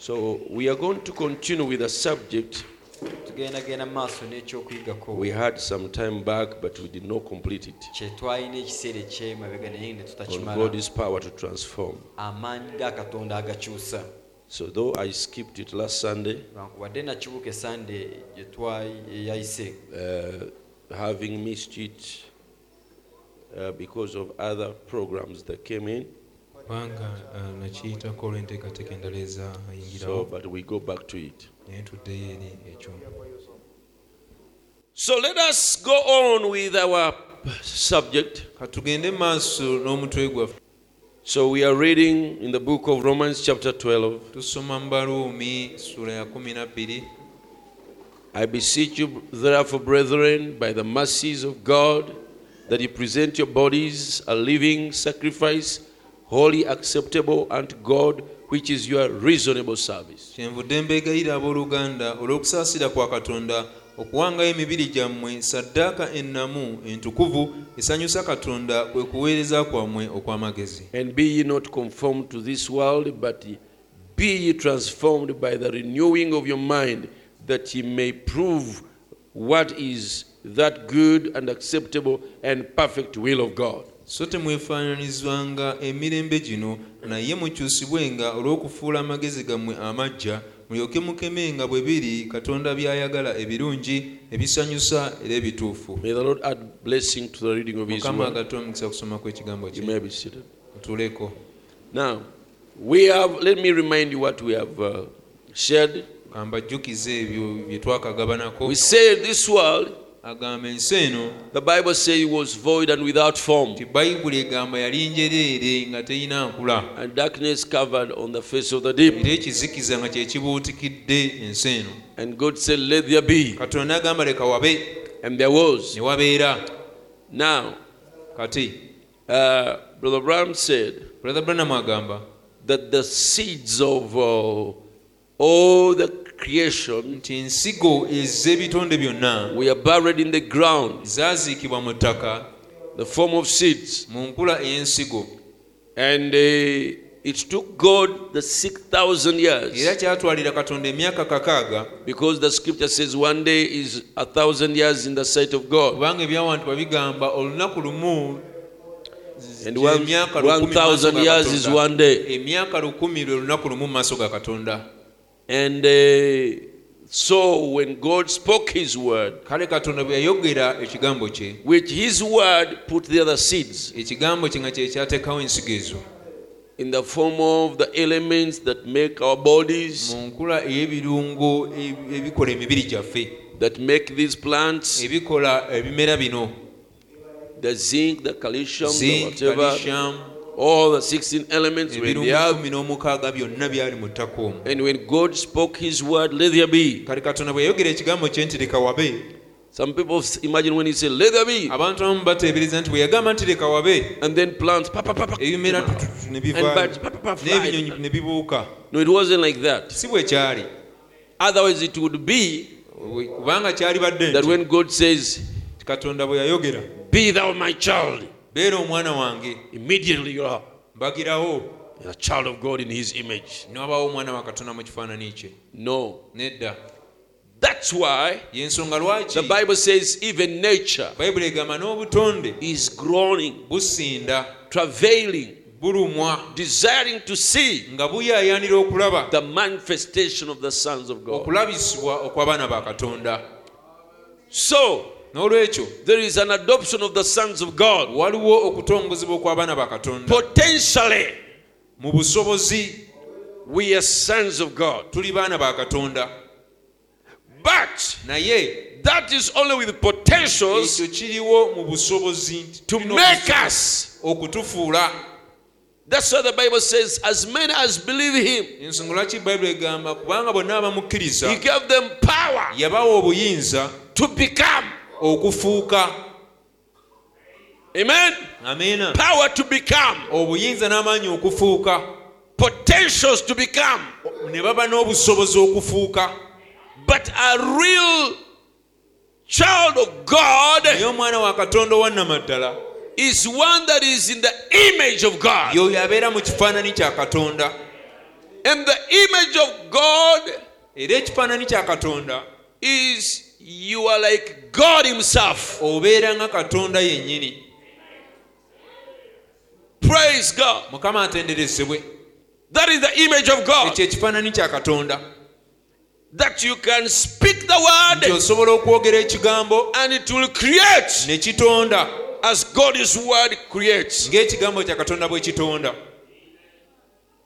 So we are going to continue with a subject tugendagenda mu maaso n'ekyokuyigako we had some time back, but we did not complete it. kye ekiseera ekyemabega naye ne On tutakimala God's power to transform. amaanyi ga katonda agakyusa So though I skipped it last Sunday, wadde nakibuka esande gye uh, having missed it uh, because of other programs that came in. Kubanga uh, nakiyitako olw'enteekateeka endala So, but we go back to it. naye tuddeyo eri ekyo So let us go on with our subject. katugende maaso n'omutwe gwaffe So we are reading in the book of Romans, chapter 12. tusoma mu baluumi sula ya kumi na bbiri I beseech you, therefore, brethren, by the mercies of God, that you present your bodies a living sacrifice, wholly acceptable unto God, which is your reasonable service. kyenvudde mbeegayira abooluganda olw'okusaasira kwa katonda okuwangayo emibiri gyammwe saddaaka ennamu entukuvu esanyusa katonda kwe kuweereza kwammwe okw'amagezi And be ye not conformed to this world, but be ye transformed by the renewing of your mind, that ye may prove what is that good and acceptable and perfect will of God. So temwefaananizanga emirembe gino naye mukyusibwenga olw'okufuula amagezi gammwe amaggya mulyoke mukemenga bwe biri katonda by'ayagala ebirungi ebisanyusa era ebituufu. Mukama word. agate omukisa kusoma kw'ekigambo kye. Mutuleko Now, we have, let me remind you what we have uh, shared. kambajjukize ebyo bye twakagabanako. We said this world, agamba ensi eno the Bible says it was void and without form, ti bayibuli egamba yali njereere nga terina nkula and darkness covered on the face of the deep. era ekizikiza nga kyekibuutikidde ensi eno And God said, Let there be. katonda n'agamba leka wabe And there was. ne wabeera Now, kati uh, Brother Branham said brother branham agamba that the seeds of uh, all the creation nti ensigo ez'ebitonde byonna were buried in the ground, zaaziikibwa mu ttaka the form of seeds. mu nkula ey'ensigo And uh, it took God the 6,000 era kyatwalira katonda emyaka kakaaga because the scripture says one day is a thousand years in the sight of God. kubanga ebyawantibwa bigamba olunaku lumu And one, one, emyaka lukumi mu 1,000 maaso ga years is one day. emyaka lukumi lwe lunaku lumu mu maaso ga katonda And uh, so when God spoke his word, kale katonda bwe yayogera ekigambo kye with his word put the other seeds ekigambo kye nga kye kyateekawo ensigo in the form of the elements that make our bodies, mu nkula ey'ebirungo ebikola emibiri gyaffe. that make these plants, ebikola ebimera bino. the zinc, the calcium, the whatever, calcium all the 16 elements were in ebirungo the earth. kumi n'omukaaga byonna byali mu And when God spoke his word, let there be. kale katonda bwe yayogera ekigambo kye nti leka wabe. Some people imagine when he said, let there be, abantu abamu bateebereza nti bwe yagamba nti leka wabe. And then plants, ebimera n'ebinyonyi ne bibuuka. No, it wasn't like that. si bwe kyali. Otherwise, it would be kubanga kyali badde that when God says, katonda bwe yayogera Be thou my child, beera omwana wange. Immediately you are mbagirawo. A child of God in his image. niwabaawo omwana wa katonda mu kifaananyi kye. No. nedda. That's why the Bible says even nature is groaning, travailing, desiring to see the manifestation of the sons of God. So, n'olwekyo there is an adoption of the sons of God. waliwo okutongozebwa okw'abaana ba katonda Potentially, mu busobozi we are sons of God. tuli baana ba katonda But naye that is only with potentials ekyo kiriwo mu busobozi to make us. okutufuula That's why the Bible says, as many as believe Him, He gave them power to become. Okufuuka Amen. ameena Power to become. obuyinza n'amaanyi okufuuka Potentials to become. ne baba n'obusobozi okufuuka But a real child of God naye omwana wa katonda owannamaddala is one that is in the image of God. y'oyo abeera mu kifaananyi kya katonda And the image of God era ekifaananyi kya katonda is you are like God Himself. obeera nga katonda yennyini Praise God. mukama atenderezebwe That is the image of God. ekyo ekifaananyi kya katonda That you can speak the word osobola okwogera ekigambo and it will create ne kitonda as God's word creates. ng'ekigambo kya katonda bwe kitonda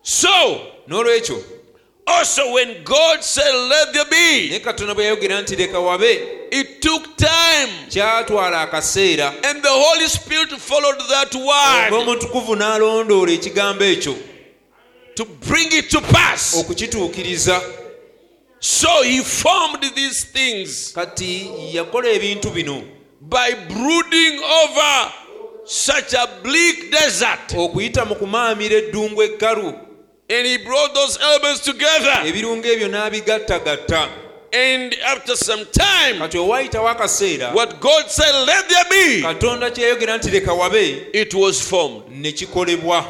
So, n'olwekyo also when God said, Let there be, naye katonda bwe yayogera nti leka wabe it took time kyatwala akaseera and the Holy Spirit followed that word ng'omutukuvu n'alondoola ekigambo ekyo to bring it to pass. okukituukiriza So He formed these things kati yakola ebintu bino by brooding over such a bleak desert. okuyita mu kumaamira eddungu ekkalu And He brought those elements together. ebirungo ebyo n'abigattagatta And after some time, kati owaayitawo akaseera what God said, let there be, katonda kyeyayogera nti leka wabe it was formed. ne kikolebwa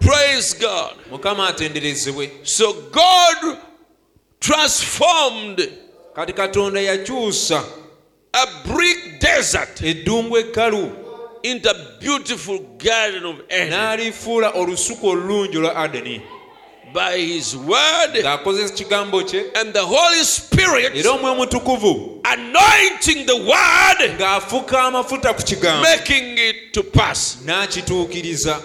Praise God. mukama atenderezebwe So God transformed kati katonda yakyusa a brick desert eddungu ekkalu into a beautiful garden of Eden n'alifuula olusuku olulungi olwa adeni by His word ng'akozesa kigambo kye and the Holy Spirit era omwe omutukuvu anointing the word, ng'afuka amafuta ku kigambo making it to pass. n'akituukiriza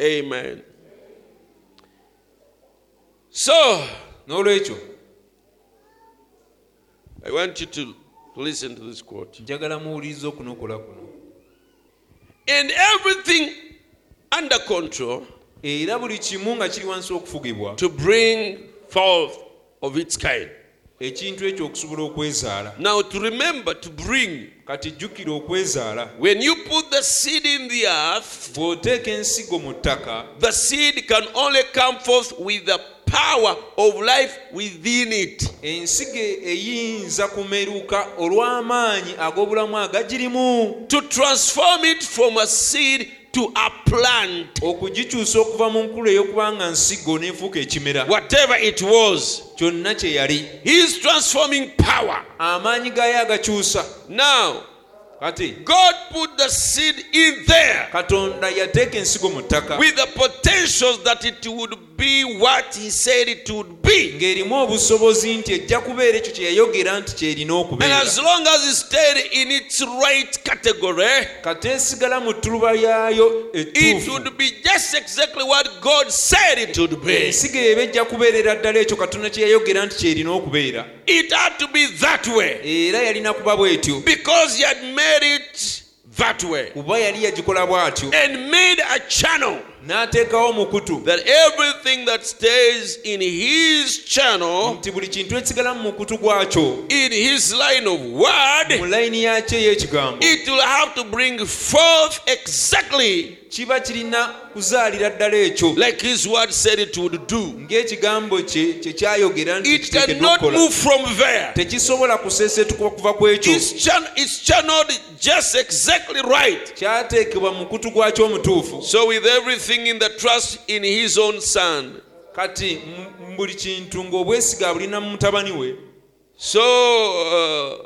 Amen. So, n'olwekyo I want you to listen to this quote. njagala muwuliriza okunokola kuno And everything under control era buli kimu nga kiri wansi okufugibwa to bring forth of its kind. ekintu ekyo okusobola okwezaala Now, to remember to bring, kati jjukira okwezaala when you put the seed in the earth, bw'oteeka ensigo mu ttaka the seed can only come forth with the power of life within it. ensigo eyinza kumeruka olw'amaanyi ag'obulamu agagirimu To transform it from a seed to a plant, okugikyusa okuva mu nkulu ey'okuba nga nsigo n'efuuka ekimera whatever it was. kyonna kye yali His transforming power. amaanyi gayo agakyusa Now, kati God put the seed in there katonda yateeka ensigo mu ttaka with the potentials that it would be what He said it would be. ng'erimu obusobozi nti ejja kubeera ekyo kye yayogera nti kyerina And okubeera as long as it stayed in its right category, kati esigala mu ttuluba lyayo it would be just exactly what God said it would be. ensigo eba ejja kubeerera ddala ekyo katonda kye yayogera nti kyerina okubeera It had to be that way. Era yalina kuba bw'etyo. Because He had made it that way. Kuba yali yagikola bw'atyo. And made a channel n'ateekawo mukutu that everything that stays in His channel, nti buli kintu ekisigala mu mukutu gwakyo in His line of mu word, layini yakyo ey'ekigambo it will have to bring forth exactly kiba kirina kuzaalira ddala ekyo like His word said it would do. ng'ekigambo kye kye kyayogera It cannot move from there. tekisobola kuseesetuka kuva ku ekyo It's, it's channeled just exactly right. kyateekebwa mu mukutu gwakyo omutuufu So, with everything in the trust in His own Son, kati buli kintu ng'obwesiga bulina mu mutabani we so uh,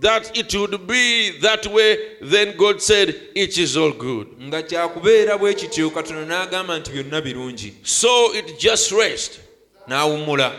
that it would be that way, then God said, It is all good. nga kyakubeera bwe kityo katonda n'agamba nti byonna birungi So it just rest. n'awummula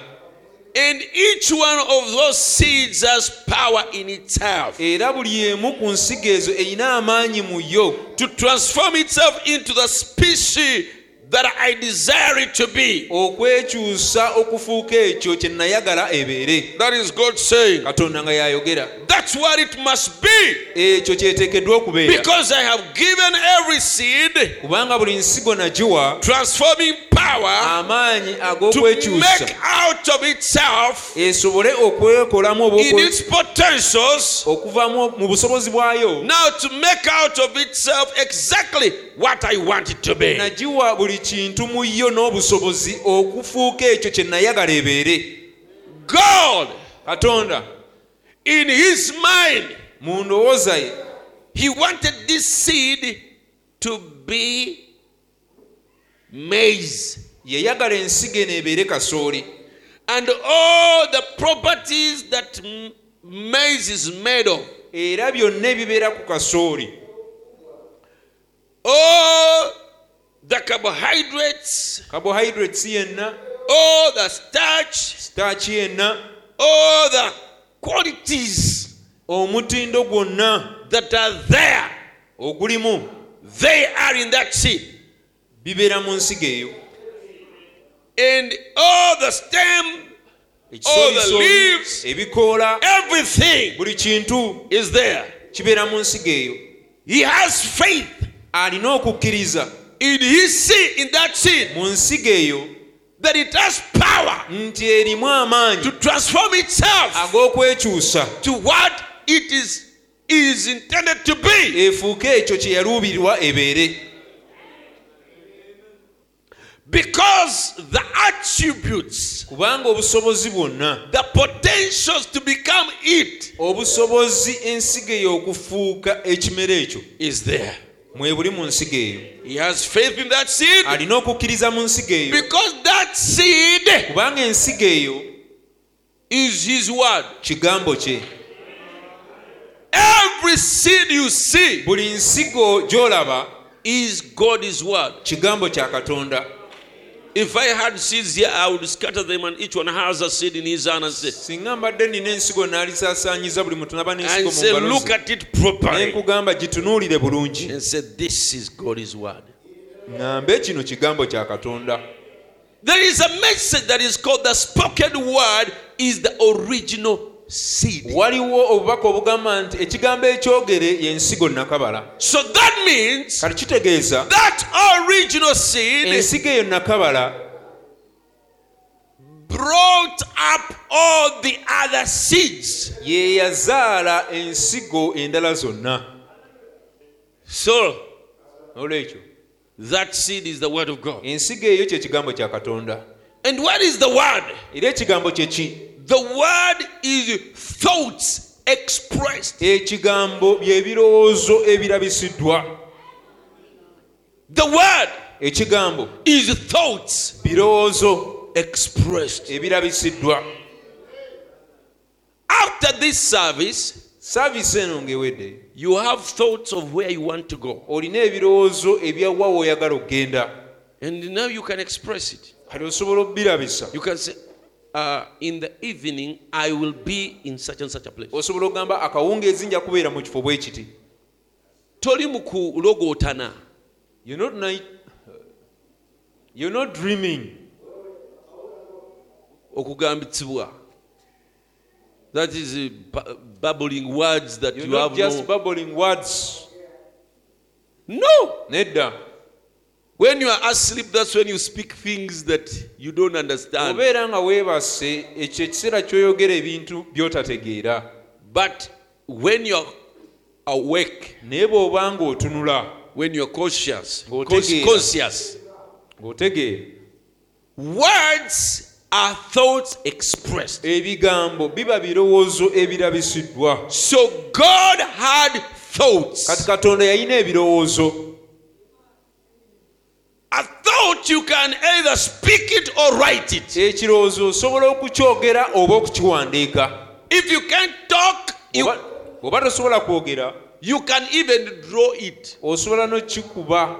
And each one of those seeds has power in itself era buli emu ku nsigo ezo erina amaanyi mu yo to transform itself into the species that I desire it to be. okwekyusa okufuuka ekyo kye nayagala ebeere That is God saying. katonda nga yayogera That's what it must be. ekyo kyeteekeddwa okubeera Because I have given every seed kubanga buli nsigo nagiwa transforming power amaanyi ag'okwekyusa. out of itself esobole okwekolamu in its potentials okuvamu mu busobozi bwayo. now to make out of itself exactly what I want it to be. nagiwa buli kintu mu yo n'obusobozi okufuuka ekyo kye nayagala ebeere. God, katonda in His mind, mu ndowooza ye He wanted this seed to be maize. yayagala ensigo eno ebeere kasooli. And all the properties that maize is made of. era byonna ebibeera ku kasooli. All the carbohydrates, carbohydrates yenna. All the starch, sitaaki yenna. All the qualities omutindo gwonna that are there, ogulimu. They are in that seed. Bibeera mu nsigo eyo And all the stem, All the leaves. ebikoola everything buli kintu is there. kibeera mu nsigo eyo He has faith alina okukkiriza in his seed, in that seed, mu nsigo eyo that it has power nti erimu amaanyi to transform itself ag'okwekyusa to what it is, is intended to be. efuuke ekyo kye yaluubirirwa ebeere Because the attributes, kubanga obusobozi bwonna the potentials to become it obusobozi ensigo eyo okufuuka ekimera ekyo is there. mwe buli mu nsigo eyo He has faith in that seed alina okukkiriza mu nsigo eyo because that seed kubanga ensigo eyo is his word. kigambo kye Every seed you see buli nsigo gy'olaba is God's word. kigambo kya katonda If I had seeds here, I would scatter them, and each one has a seed in his hand and say, singa mbadde nina ensigo naalisaasaanyiza buli muntu naba n'ensigo and mu say, ngalo look at it properly, nenkugamba gitunuulire bulungi. And say, this is God's word. ŋŋambe kino kigambo kya katonda. There is a message that is called the spoken word is the original seed. waliwo obubaka obugamba nti ekigambo ekyogere y'ensigo nakabala So that means kati kitegeeza that original seed ensigo eyo nakabala brought up all the other seeds. ye yazaala ensigo endala zonna So olwekyo that seed is the word of God. ensigo eyo kye kigambo kya katonda And what is the word? era ekigambo kye ki The word is thoughts expressed. ekigambo by'ebirowoozo ebirabisiddwa The word ekigambo is thoughts birowoozo expressed. ebirabisiddwa After this service, saaviisi eno ng'ewedde you have thoughts of where you want to go. olina ebirowoozo ebyawa weoyagala okgenda And now you can express it. kati osobola okubirabisa You can say, uh, in the evening, I will be in such and such a place. osobola okugamba akawungeezi nja kubeera mu kifo bwe kiti? Toli mu kulogootana. You're not night, you're not dreaming. Okugambitsibwa that is uh, bu- bubbling words that you're you not have just no, babbling words. No! Nedda when you are asleep that's when you speak things that you don't understand. Obeera nga weebase ekyo ekiseera kyoyogera ebintu by'otategeera. But when awake naye bw'oba ng'otunula when cautious Ng'otegeera. conscious ng'otegeera. words are thoughts expressed. Ebigambo biba birowoozo ebirabisiddwa. So god had kati thoughts katonda yalina ebirowoozo a thought you can either speak it or write it. Ekirowoozo osobola okukyogera oba okukiwandiika? If you can't talk you, Oba- oba tosobola kwogera? you can even draw it. Osobola n'okikuba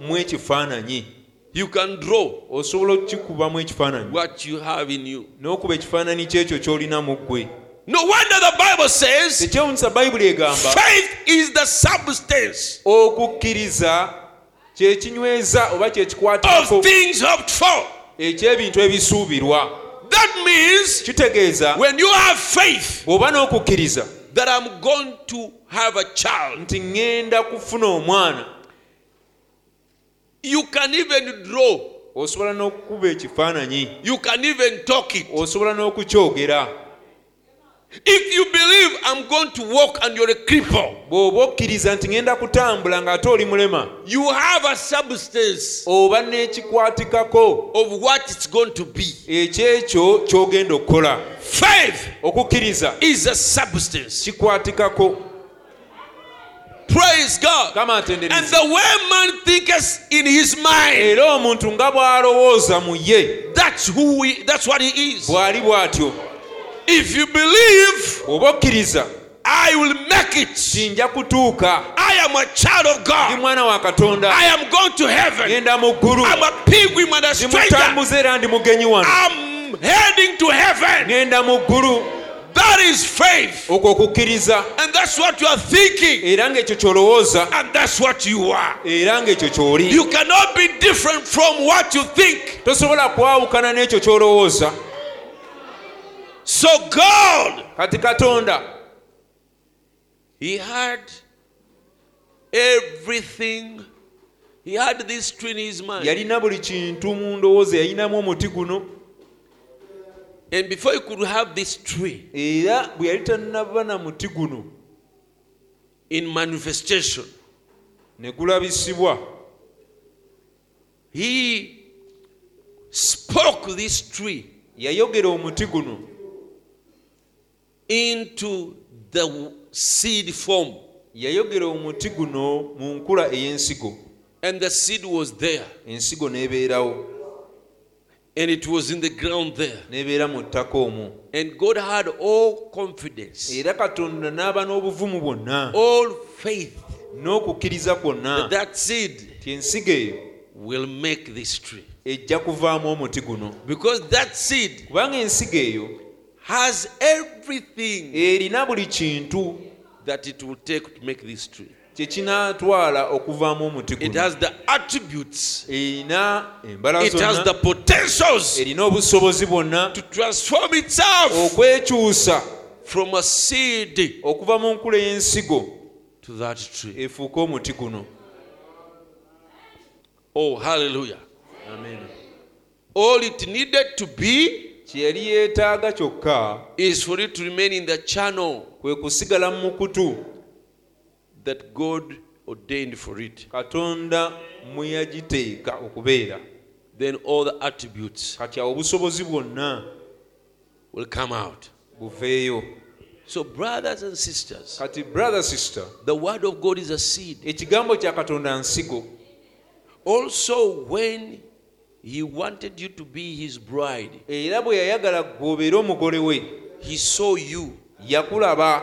mu ekifaananyi? You can draw osobola okukikubamu ekifaananyi? what you have in you. N'okuba ekifaananyi kyekyo ky'olina mu ggwe? No wonder the bible says tekyewunyisa bayibuli egamba faith is the substance okukkiriza kye kinyweza oba kye kikwatirako of things hoped for eky'ebintu ebisuubirwa. That means kitegeeza when you have faith bw'oba n'okukkiriza that i'm going to have a child nti ŋŋenda kufuna omwana you can even draw. osobola n'okukuba ekifaananyi you can even talk it. osobola n'okukyogera if you believe i'm going to walk and you're a cripple bw'oba okkiriza nti ŋenda kutambula ng'ate oli mulema you have a substance oba n'ekikwatikako of what it's going to be. ekyekyo ky'ogenda okukola. Faith okukkiriza is a substance. kikwatikako Praise God. kama And the way man thinketh in his mind, era omuntu nga bw'alowooza mu ye that's who he, that's what he is. bw'ali bw'atyo If you believe, oba okkiriza I will make it. ti nja kutuuka I am a child of ndi God. mwana wa katonda I am going to heaven. genda mu ggulu I'm a pilgrim and a ndi stranger. mutambuze era ndi mugenyi wano I'm heading to heaven. ŋŋenda mu ggulu That is faith. okwo kukkiriza And that's what you are thinking. era ng'ekyo ky'olowooza And that's what you are. era ng'ekyo ky'oli You cannot be different from what you think. tosobola kwawukana n'ekyo ky'olowooza So God, kati katonda He had everything. He had this tree in His mind. yalina buli kintu mu ndowooza yalinamu omuti guno. And before He could have this tree era bwe yali tannaba na muti guno in manifestation, ne gulabisibwa. He spoke this tree. Yayogera omuti guno into the seed form. yayogera omuti guno mu nkula ey'ensigo And the seed was there. ensigo n'ebeerawo And it was in the ground there. n'ebeera mu ttaka omwo And God had all confidence, era katonda n'aba n'obuvumu bwonna all faith n'okukkiriza kwonna that seed ti ensigo eyo will make this tree. ejja kuvaamu omuti guno Because that seed kubanga ensigo eyo has everything erina buli kintu that it will take to make this tree. kye kinaatwala okuvaamu omuti It has the attributes, erina embala it has the potentials erina obusobozi bwonna. to transform itself okwekyusa. from a seed okuva mu nkula y'ensigo. to that tree. efuuke omuti guno. Oh, hallelujah. All it needed to be kye yali yeetaaga kyokka is for it to remain in the channel kwe kusigala mu mukutu that God ordained for it. katonda mwe yagiteeka okubeera Then all the attributes kati awo obusobozi bwonna will come out. buveeyo So, brothers and sisters, kati brother sister the word of God is a seed. ekigambo kya katonda nsigo Also, when He wanted you to be His bride, era bwe yayagala gwe obeere omugole we He saw you. yakulaba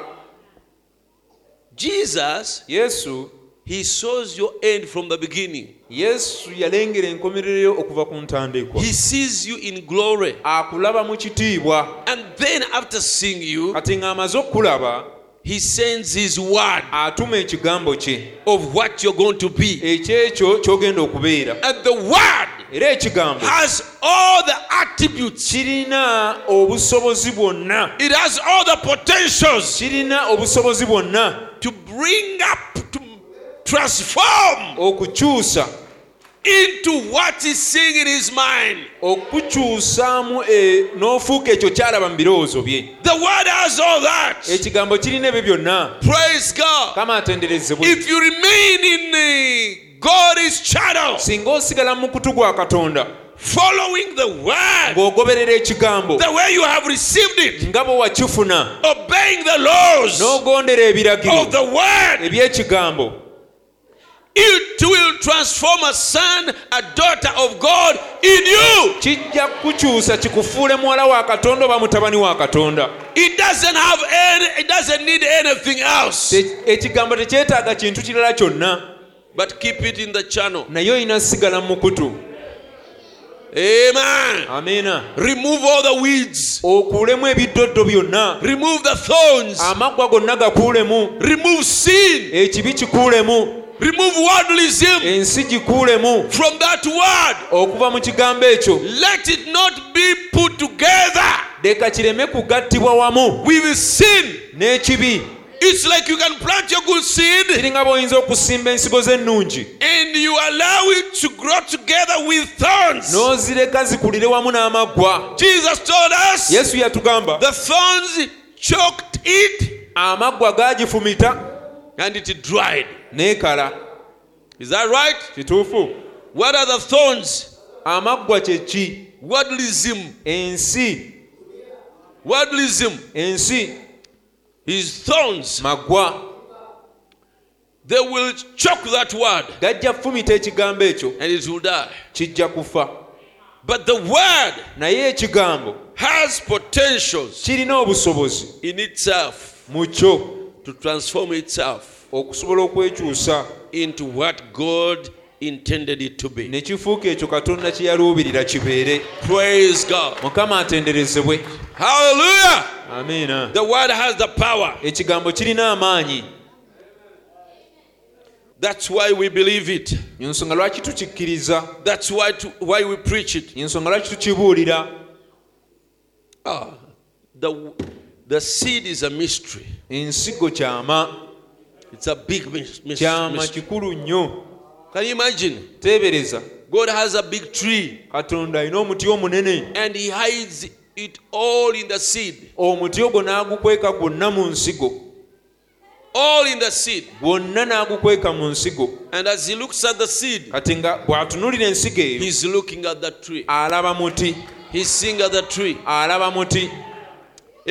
Jesus, yesu He saws your end from the beginning. yesu yalengera enkomerero yo okuva ku ntandikwa He sees you in glory. akulaba mu kitiibwa And then, after seeing you, kati ng'amaze okukulaba He sends His word atuma ekigambo kye of what you're going to be. ekyekyo ky'ogenda okubeera And the word era ekigambo has all the attributes, kirina obusobozi bwonna. It has all the potentials kirina obusobozi bwonna. to bring up, to transform okukyusa. into what He's seeing in His mind. okukyusaamu n'ofuuka ekyo kyalaba mu birowoozo bye. The word has all that. ekigambo kirina ebyo byonna. Praise God. kama atenderezebwe. If you remain in uh, channel, singa osigala mu kutu gwa katonda following the word, ng'ogoberera ekigambo the way you have received it, nga bwe wakifuna obeying the laws n'ogondera ebiragiro of the word, eby'ekigambo. It will transform a son, a daughter of God in you. kijja kukyusa kikufuule muwala wa katonda oba mutabani wa katonda. It doesn't have any, it doesn't need anything else. Ekigambo tekyetaaga kintu kirala kyonna But keep it in the channel. naye olina sigala mu mukutu Amen. amiina Remove all the weeds. okuulemu ebiddoddo byonna Remove the thorns. amaggwa gonna gakuulemu Remove sin. ekibi kikuulemu Remove worldlyism ensi gikuulemu from that word. okuva mu kigambo ekyo Let it not be put together leka kireme kugattibwa wamu with sin. n'ekibi It's like you can plant your good seed kiringa bw'oyinza okusimba ensigo z'ennungi. and you allow it to grow together with thorns. n'ozireka zikulire wamu n'amaggwa Jesus told us yesu yatugamba the thorns choked it amaggwa gaagifumita and it dried. n'ekala. Is that right? kituufu? What are the thorns? amaggwa kye ki? Ensi. Worldlyism ensi is thorns. maggwa they will choke that word gajja kufumita ekigambo ekyo and it will die. kijja kufa But the word naye ekigambo has potentials kirina obusobozi in itself mu kyo to transform itself okusobola okwekyusa into what God intended it to be. ne kifuuka ekyo katonda kye yaluubirira kibeere Praise God. mukama atenderezebwe Hallelujah. amiina The word has the power. ekigambo kirina amaanyi That's why we believe it. ensonga lwaki tukikkiriza That's why, to, why we preach it. ensonga lwaki tukibuulira Ah, the, the seed is a mystery. ensigo kyama It's a big mystery. mys- kyama kikulu nnyo Can you imagine? teebereza God has a big tree katonda alina omuti omunene and He hides it all in the seed. omuti ogwo n'agukweka gwonna mu nsigo All in the seed. gwonna n'agukweka mu nsigo And as He looks at the seed, kati nga bw'atunuulira ensigo eyo He's looking at the tree. alaba muti He's seeing at the tree. alaba muti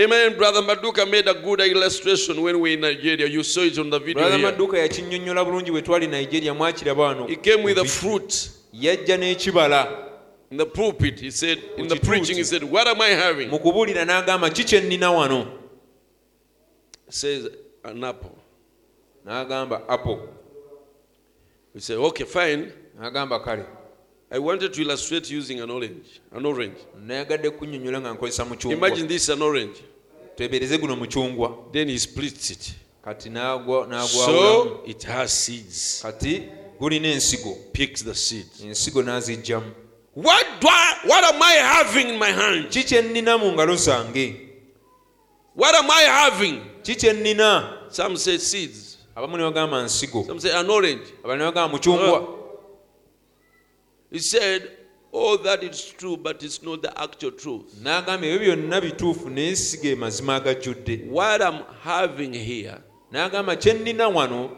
Amen. Brother Maduka made a good illustration when we were in Nigeria. You saw it on the video. brother Here. madduka yakinnyonnyola bulungi bwe twali nigeria mwakiraba wano He came with a fruit yajja n'ekibala in the pulpit. He said, in the preaching, he said, What am I having? mu kubuulira n'agamba ki kye nnina wano says, An apple. n'agamba apple We say, Okay, fine. n'agamba kale I wanted to illustrate using an orange. An orange. nayagadde kunnyonnyola nga nkozesa mucungwa Imagine this an orange. Twebereze guno mucungwa Then he splits it. kati So it has seeds. kati gulina ensigo Picks the seeds. ensigo n'aziggyamu What do I, what am I having in my hand? ki kye nnina mu ngalo zange What am I having? ki kye nnina Some say seeds. abamu ne bagamba nsigo Some say an orange. abalala ne bagamba mucungwa He said, Oh, that is true, but it's not the actual truth. n'agamba ebyo byonna bituufu naye siga emazima agajjudde What I'm having here n'agamba kye nnina wano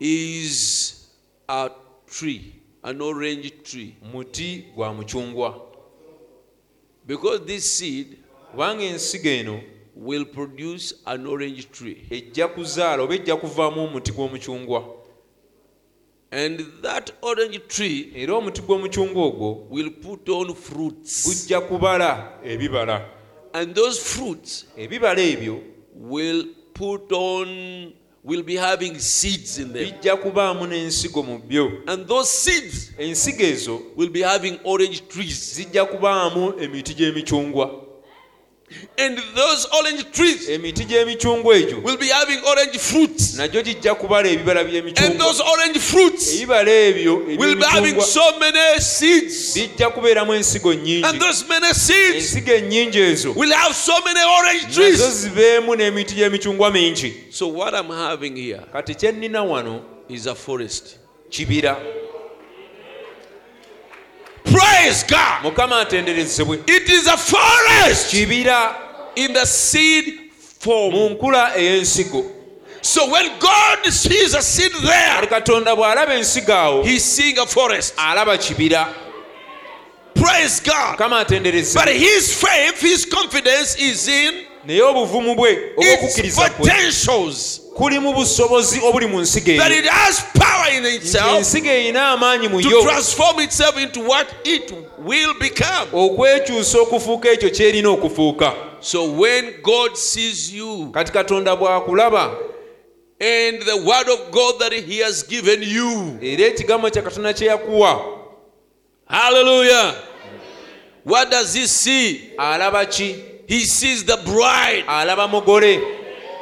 is a tree, an orange tree. muti gwa mucungwa Because this seed kubanga ensigo eno will produce an orange tree. ejja kuzaala oba ejja kuvaamu omuti gw'omucungwa And that orange tree era omuti gw'omucungwa ogwo will put on fruits. gujja kubala ebibala And those fruits ebibala ebyo will put on, will be having seeds in them. bijja kubaamu n'ensigo mu byo And those seeds ensigo ezo will be having orange trees. zijja kubaamu emiti gy'emicungwa And those orange trees emiti gy'emicungwa egyo will be having orange fruits. nagyo gijja kubala ebibala And those orange fruits ebibala ebyo will be having so many seeds. bijja kubeeramu ensigo And those many seeds ensigo ennyingi ezo will have so many orange nazo trees. zibeemu n'emiti gy'emicungwa mingi So, what I'm having here kati kye nnina wano is a forest. kibira Praise God. mukama atenderezebwe It is a forest kibira in the seed mu form. nkula ey'ensigo So, when God sees a seed there, katonda bw'alaba ensigo awo He's seeing a forest. alaba kibira Praise God. mukama But his faith, his confidence is in naye obuvumu bwe obwokukkiriza kuli mu busobozi obuli mu nsigo ensigo erina amaanyi mu yo okwekyusa okufuuka ekyo kyerina okufuuka kati katonda bw'akulaba And the word of God that He has given you. Hallelujah. What does He see? He sees the bride, alaba mugole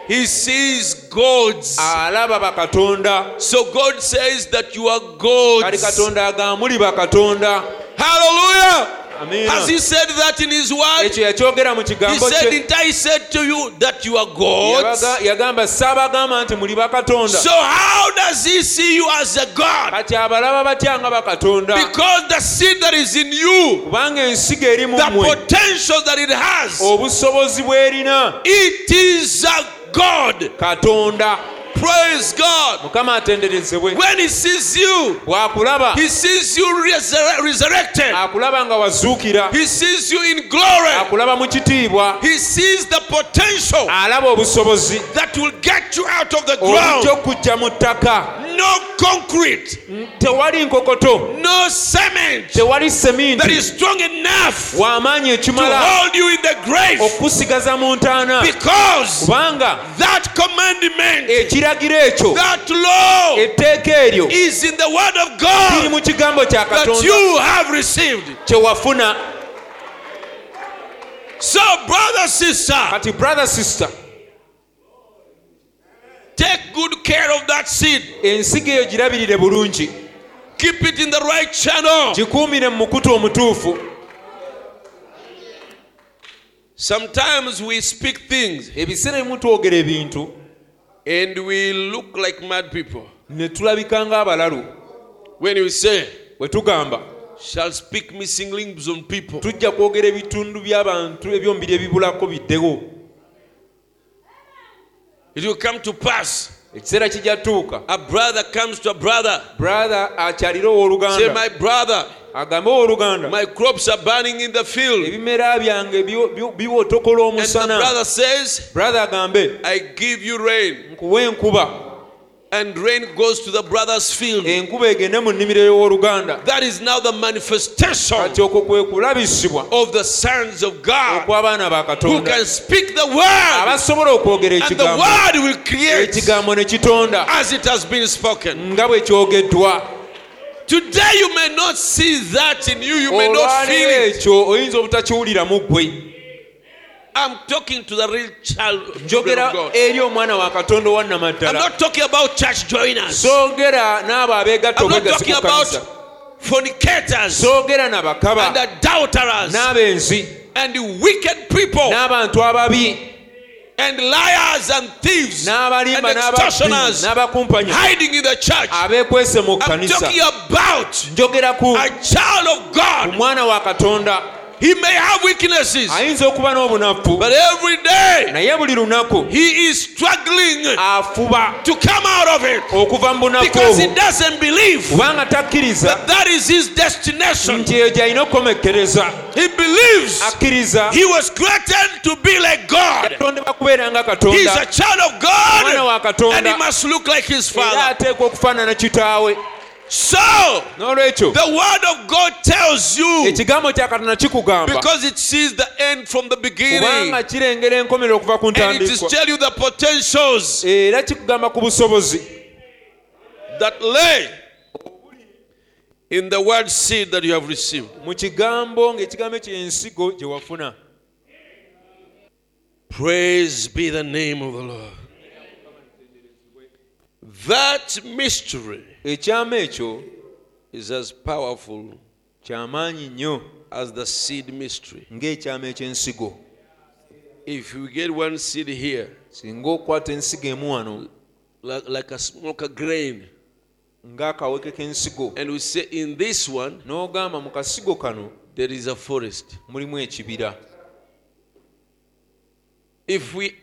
He sees gods. alaba bakatonda So God says that you are gods. katonda agamba muli bakatonda Hallelujah. Has He said that in His word? ekyo yakyogera mu He kigambo said, kye Didn't I said to you that you are gods? Yabaga- yagamba saabagamba nti muli bakatonda So how does he see you as a God? kati abalaba batya nga bakatonda Because the seed that is in you, kubanga ensigo eri mu the mmwe potential that it has, obusobozi bw'erina it is a God. katonda Praise God. mukama atenderezebwe. When he sees you, bw'akulaba. he sees you resurrected. akulaba nga wazuukira. He sees you in glory. akulaba mu kitiibwa. He sees the potential alaba obusobozi. that will get you out of the ground. okujja mu ttaka. No concrete, tewali nkokoto. No cement. Tewali that is strong enough w'amaanyi to hold you in the grave. Okukusigaza mu ntaana. Because kubanga that commandment, ekiragiro ekyo etteeka eryo is in the word of kiri God mu kigambo kya katonda received. So, brother, sister, kati brother sister take good care of that seed. ensigo eyo girabirire bulungi Keep it in the right channel. gikuumire mu mukutu omutuufu Sometimes we speak things ebiseera ebimu twogera ebintu and we look like mad people. ne tulabika ng'abalalu When we say, bwe tugamba shall speak missing limbs on people. tujja kwogera ebitundu by'abantu ebyomubiri ebibulako biddewo It will come to pass. ekiseera kijja tuuka A brother comes to a brother. brother akyalire owooluganda my brother, agambe owooluganda my crops are burning in the field. ebimera byange biwo- biwo- biwotokola omusana brother says, brother agambe I give you rain. nkuwe enkuba And rain goes to the brother's field. enkuba egende mu nnimiro y'owooluganda That is now the manifestation kati okwo kwe kulabisibwa of the sons of God who can speak the word. And the word will create ekigambo ne kitonda as it has been spoken. Nga bwe kyogeddwa Today you may not see that in you, you may not feel it. oyinza obutakiwuliramu ggwe. I'm talking to the real child njogera eri omwana wa katonda owa I'm not talking about church joiners. soogera n'abo abeegatta I'm not obwegasi about kanisa. fornicators soogera and nabakaba n'abenzi and wicked people n'abantu ababi and liars and thieves n'abalimba n'abakumpanya hiding in the church. abeekwese mu kkanisa njogera ku a child of God. omwana wa katonda He may have weaknesses, ayinza okuba n'obunafu. but every day naye buli lunaku he is struggling afuba to come out of it. okuva mu bunafu because he doesn't believe kubanga takkiriza that that is his destination. nti eyo gy'alina okukomekereza. He believes akkiriza he was created to be like God. yatondebwa kubeera nga He's a child of omwana wa katonda. and he must look like his era father. ateekwa okufaanana kitaawe So, n'olwekyo the word of God tells you ekigambo kya katonda kikugamba. because it sees the end from the beginning. Kubanga kirengera enkomero okuva ku and it is ntandikwa. tell you the potentials era kikugamba ku busobozi. that lay in the word seed that you have received. mu kigambo ng'ekigambo ekyo ensigo gye wafuna. Praise be the name of the Lord. That mystery ekyama ekyo is as powerful kyamaanyi nnyo as the seed mystery. ng'ekyama eky'ensigo If you get one seed here, singa okwata ensigo emu wano. like, like a smoker grain, ng'akaweke k'ensigo and we say in this one n'ogamba mu kasigo kano. there is a forest. mulimu ekibira. If we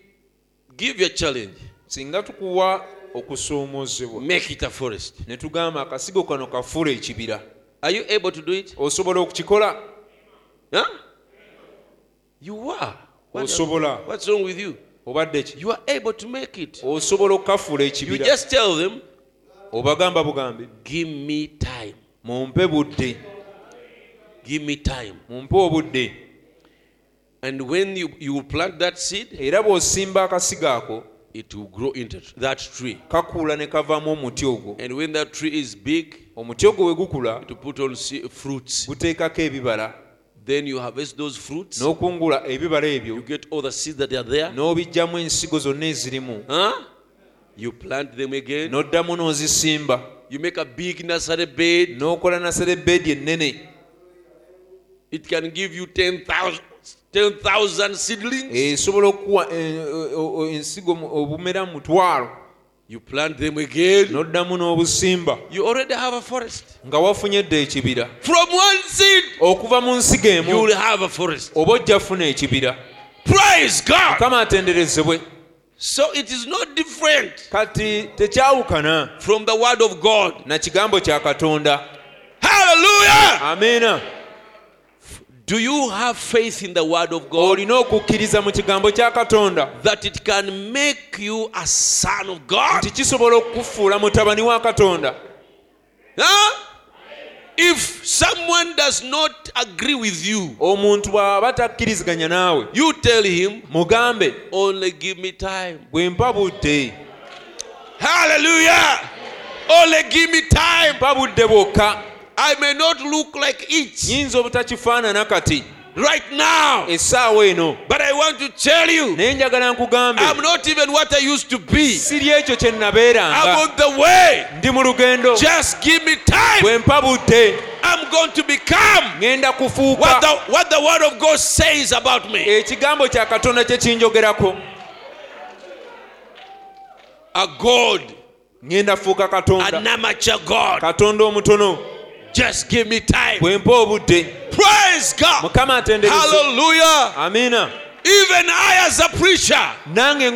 give you a challenge, singa tukuwa okusoomoozebwa make it a forest. ne tugamba akasigo kano kafuula ekibira Are you able to do it? osobola okukikola? You are. Osobola what's wrong with you? obadde ki You are able to make it. osobola okukafuula You ekibira just tell them, obagamba bugambe give me time. mumpe budde Give me time. mumpe obudde And when you, you plant that seed, era bw'osimba akasigo ako it will grow into that tree. kakula ne kavaamu omuti ogwo And when that tree is big, omuti ogwo we gukula to put on se- fruits. guteekako ebibala Then you harvest those fruits. n'okungula ebibala You ebyo get all the seeds that are there. n'obiggyamu ensigo zonna ezirimu Huh? You plant them again. n'oddamu n'ozisimba You make a big nursery bed. n'okola naserebeedi ennene It can give you 10,000 10,000 seedlings. esobola okuwa eh, o- o- ensigo obumera mu mutwalo You plant them again. n'oddamu n'obusimba You already have a forest. nga wafunye dda ekibira From one seed, okuva mu nsigo you emu will have a forest. oba ojja funa ekibira Praise God. mukama atenderezebwe So it is not different kati tekyawukana from the word of God. na kigambo kya katonda Hallelujah! amiina Do you have faith in the word of God olina okukkiriza mu kigambo kya katonda that it can make you a son of God? nti kisobola okukufuula mutabani wa katonda Huh? If someone does not agree with you, omuntu bw'aba takkiriziganya naawe you tell him, mugambe only give me time. bwe mpa budde Hallelujah! Only give me time. mpa budde bwokka I may not look like it yinza obutakifaanana kati. right now, essaawa eno. But I want to tell you, naye njagala nkugambe. I'm not even what I used to be. siri ekyo kye nabeeranga I'm on the way. ndi mu lugendo. Just give me time. bwe mpa I'm going to become what the, what the word of God says about me. ekigambo kya katonda kye kinjogerako. A God, ŋŋenda fuuka katonda. An amateur God. katonda omutono Just give me time. obudde Praise God. mukama atendereze Hallelujah. amina Even I, as a preacher, nange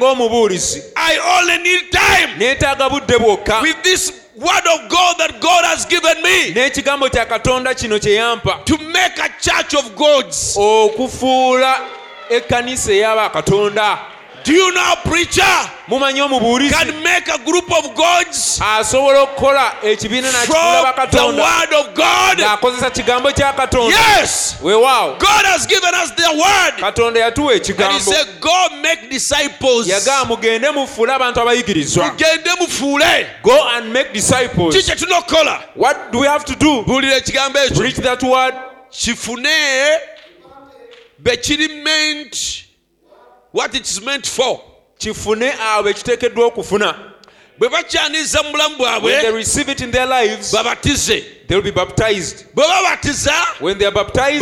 I only need time neetaaga budde bwokka with this word of God that God has given me n'ekigambo kya katonda kino kye yampa to make a church of gods. okufuula ekkanisa ey'abakatonda Do you know, preacher mumanyi omubuulisi can make a group of gods asobola okukola ekibiina from the bakatonda word of God? ng'akozesa kigambo kya katonda? Yes. weewaawo God has given us the word. katonda yatuwa And he ekigambo said, Go make disciples. yagamba mugende mufuule abantu abayigirizwa. Mugende mufuule. Go and make disciples. Ki kye tunokukola what do we have to do? Buulira ekigambo ekyo. Preach that word. Kifune bekiri meant what its is meant for. Kifune abo ekiteekeddwa okufuna bwe bakyaniza mu bulamu bwabwebabatize they bwabwe receive it in their lives babatize. they will be baptized. When they are baptized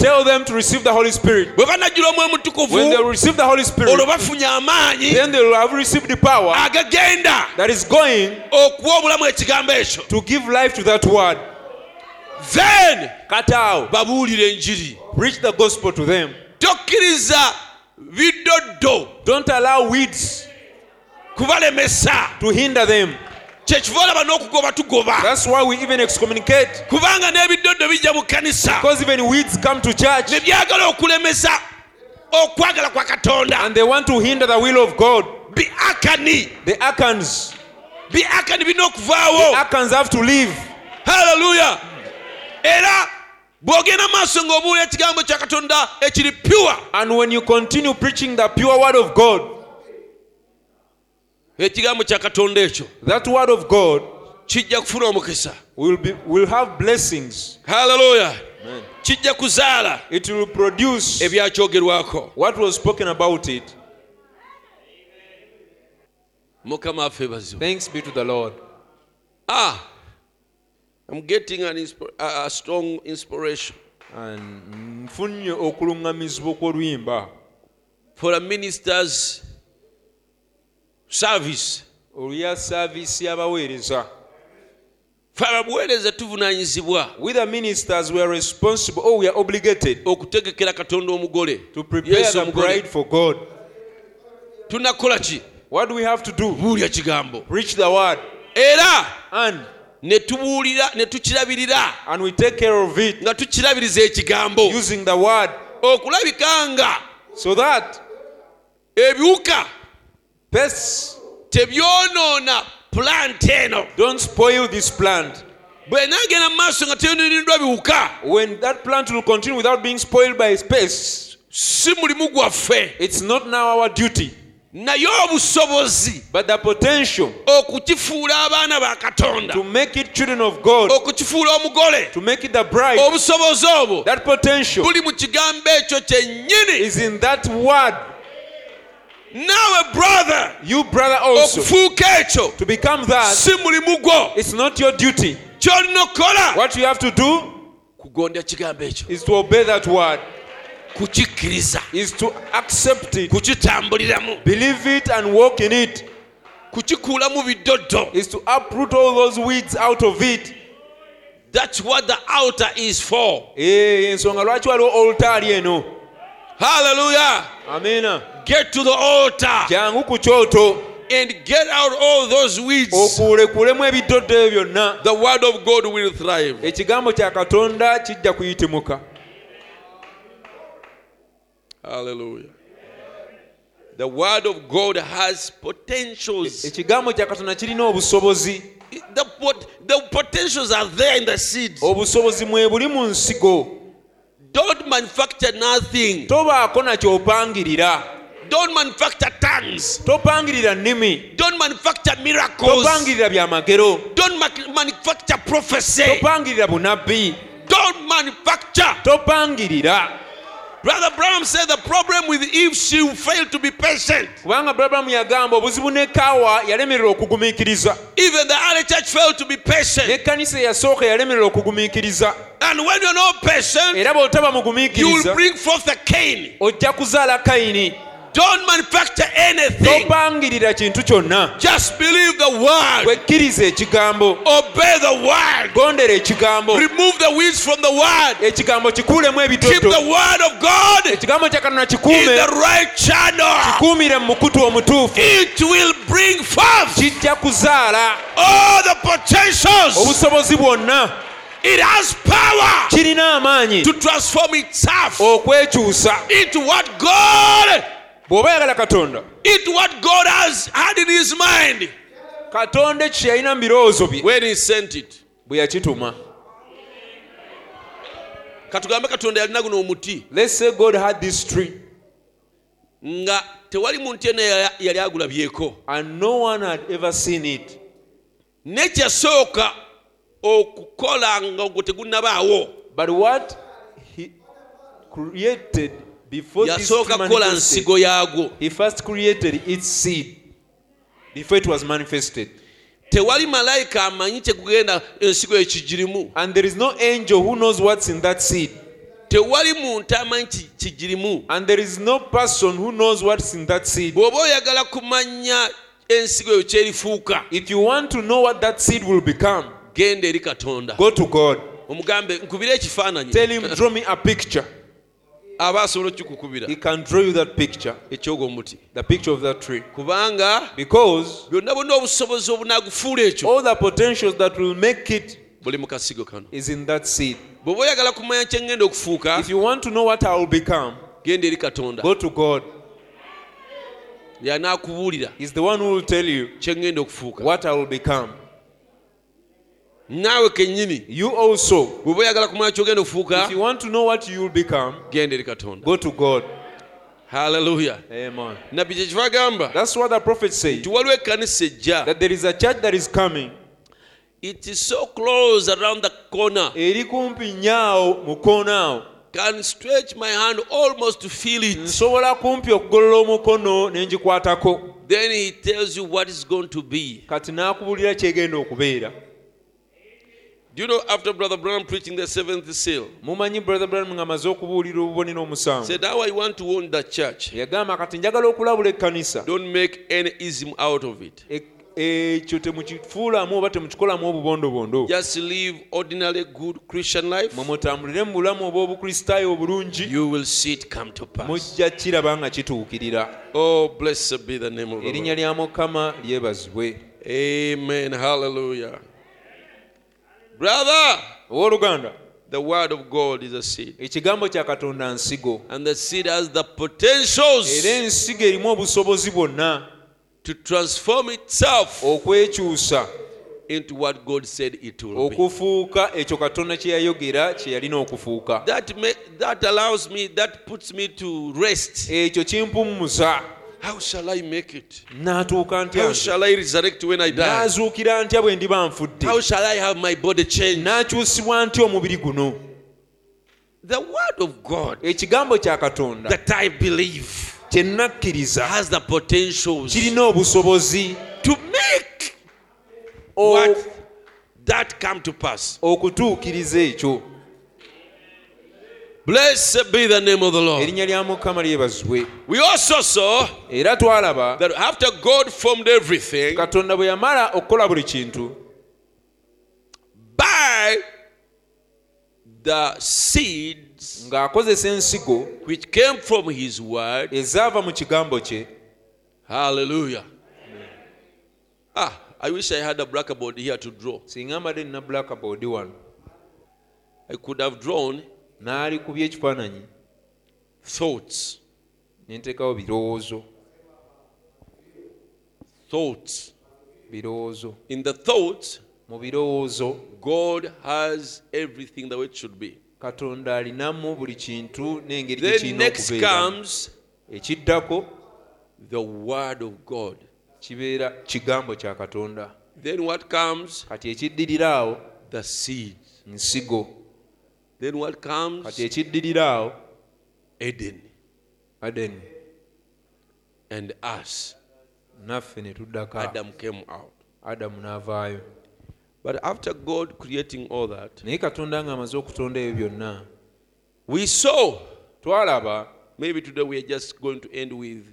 tell them to receive the holy spirit. When they receive the holy spirit then they will have received the power that is going to give life to that word then awo preach the gospel to them. Tokkiriza widodo don't allow weeds kubalemesa to hinder them. Kyekiva n'okugoba tugoba. Kubanga n'ebiddoddo bijja mu kkanisa ne byagala okulemesa okwagala kwa katonda. Biakani biakani birina okuvaawo halleluya era bw'ogenda maaso ng'obuulira ekigambo kya katonda ekiri pure. And when you continue preaching the pure word of god ekigambo kya katonda ekyo that word of god kijja kufuna omukisa. will be will have blessings. Haleluya kijja kuzaala it will produce ebyakyogerwako what was spoken about it. Mukama affe bazibu. Thanks be to the lord. Ah i'm getting an insp- a, a strong inspiration. And nfunye okuluŋŋamizibwa kw'oluyimba for a minister's service. Olya saaviisi y'abaweereza. Fe ababuweereza tuvunanyizibwa. We the ministers we are responsible. Or we are obligated okutegekera katonda omugole. to prepare Yesu the bride for god. Tunakola ki? What do we have to do? Buulya kigambo. Preach the word. Era and ne tubuulira ne tukirabirira. And we take care of it nga tukirabiriza ekigambo. using the word. Okulabika nga so that ebiwuka tebyonoona plant eno. don't spoil this plant. Bwenaagenda mu maaso nga teyononedwa biwuka when that plant will continue without being spoiled by space si mulimu gwaffe. it's not now our duty naye obusobozi but the potential okukifuula abaana ba katonda to make it children of god okukifuula omugole to make it the bride obusobozi obwo that potential buli mu kigambo ekyo kyennyini. is in that word. Naawe brother you brother also okufuuka ekyo to become that si mulimu gwo. it's not your duty. Kyolina okukola what you have to do kugondya kigambo ekyo. is to obey that word kukikkiriza is to accept it kukitambuliramu believe it and walk in it. kukikuulamu biddoddo is to uproot all those weeds out of it. Thats what the altar is for. Eh, ensonga lwaki waliwo oltaali eno? Haleluya amina. Get to the altar jangu ku kyoto. and get out all those weeds. okuulekulemu ebiddoddo ebyo byonna. The word of God will thrive. ekigambo kya katonda kijja kuyitimuka Hallelujah. The word of God has potentials. ekigambo kya katonda kirina obusobozi The, pot- the potentials are there in the seed. obusobozi mwe buli mu nsigo Don't manufacture nothing. tobaako nakyopangirira Don't manufacture tongues. topangirira nnimi Don't manufacture miracles. topangirira byamagero Don't ma- manufacture prophecy. topangirira bunabbi Don't manufacture. topangirira Brother Branham said the problem with Eve, she failed to be patient. kubanga abulabamu yagamba obuzibu ne kaawa yalemerera okugumiikiriza Even the early church failed to be patient. n'ekkanisa eyasooka yalemerera okugumiikiriza And when you're not patient, you will bring forth the Cain. ojja kuzaala kayini Don't manufacture anything. topangirira kintu kyonna Just believe the word. wekkiriza ekigambo Obey the word. gondera ekigambo Remove the weeds from the word. ekigambo kikuulemu Keep the word of God ekigambo kya katonda in the right channel. kikuumire mu mukutu omutuufu It will bring forth kijja kuzaala all the potentials. obusobozi bwonna It has power kirina amaanyi to transform itself okwekyusa into what God, bw'oba yagala katonda. Into what God has had in His mind. Katonda kye yalina mu birowoozo bye. When He sent it. bwe yakituma. Katugambe katonda yalina guno omuti. Let's say god had this tree. Nga tewali muntu yenna yali- agulabyeko. And no one had ever seen it. Nekyasooka okukola nga ogwo tegunnabaawo. But what he created yasooka kukola nsigo yaagwo. he first created its seed before it was manifested. Tewali malayika amanyi kyekugenda ensigo ekigirimu. And there is no angel who knows what's in that seed. Tewali muntu amanyi kigirimu. And there is no person who knows what's in that seed. Bw'oba oyagala kumanya ensigo eyo kyerifuuka if you want to know what that seed will become genda eri katonda. go to god. Omugambe nkubire ekifaananyi. Tell him draw me a picture aba asobola okikukubira he can draw you that picture. Ekyogwo omuti. The picture of that tree. Kubanga because byonna bonna obusobozi obunaagufuula ekyo all the potentials that will make it buli mu kasigo kano. is in that seed. Bw'oba oyagala kumanya kyengenda okufuuka if you want to know what i will become genda eri katonda. go to god. Yanaakubuulira is the one who will tell you kyengenda okufuuka. what i will become naawe kennyini you also bw'oba oyagala kumanya kyogenda okufuuka if you want to know what you will become genda eri katonda. go to god. Haleluya amen. Nabbi kyekiva agamba that's what the prophet said. nti waliwo ekkanisa ejja. That there is a church that is coming. It is so close around the corner. Eri kumpi nyaawo mu awo. Can stretch my hand almost to feel it. Nsobola kumpi okugolola omukono ne ngikwatako. Then he tells you what is going to be. Kati n'akubulira kyegenda okubeera do you know after brother brown preaching the seventh seal mumanyi brother branham ng'amaze okubuulira obubonero omusanvu. said how i want to warn the church. Yagamba kati njagala okulabula ekkanisa. Don't make any ism out of it. Ekyo temukifuulamu oba temukikolamu obubondobondo. Just live ordinary good christian life. Mwe mutambulire mu bulamu obw'obukristaayo obulungi. You will see it come to pass. Mujja kiraba nga kituukirira. Oh blessed be the name of the erinnya Lord. lya mukama lyebazibwe. Amen. Hallelujah brother owooluganda the word of god is a seed. Ekigambo kya katonda nsigo. And the seed has the potentials era ensigo erimu obusobozi bwonna. to transform itself okwekyusa. into what god said it will be. Okufuuka ekyo katonda kye yayogera kye yalina okufuuka. That ma- that allows me that puts me to rest. Ekyo kimpummuza how shall i make it? Ntya how shall i resurrect when i die? Ntya bwe ndiba nfudde. How shall i have my body changed? Ntya omubiri guno. The word of god ekigambo kya katonda that i believe kye nakkiriza has the potentials kirina obusobozi to make what that come to pass. okutuukiriza ekyo blessed be the name of the lord erinnya lya mukama lyebazibwe we also saw era twalaba that after god formed everything katonda bwe yamala okukola buli kintu by the seeds ng'akozesa ensigo which came from his word. ezaava mu kigambo kye Hallelujah. Ah, I wish I had a blackboard here to draw. singa mbadde nina blackboard wano I could have drawn n'ali ku byekifaananyi thoughts. ne nteekawo birowoozo Thoughts. birowoozo In the thoughts, mu birowoozo God has everything the way it should be. katonda alinamu buli kintu n'engeri Then next comes ekiddako the word of God. kibeera kigambo kya katonda Then what comes? kati ekiddirira awo The seeds. nsigo Then what kati comes? ekiddirira awo Eden adeni and us. naffe ne tuddako Adam came out. adamu n'avaayo But after God creating all that, naye katonda ng'amaze okutonda ebyo byonna we saw. twalaba Maybe today we are just going to end with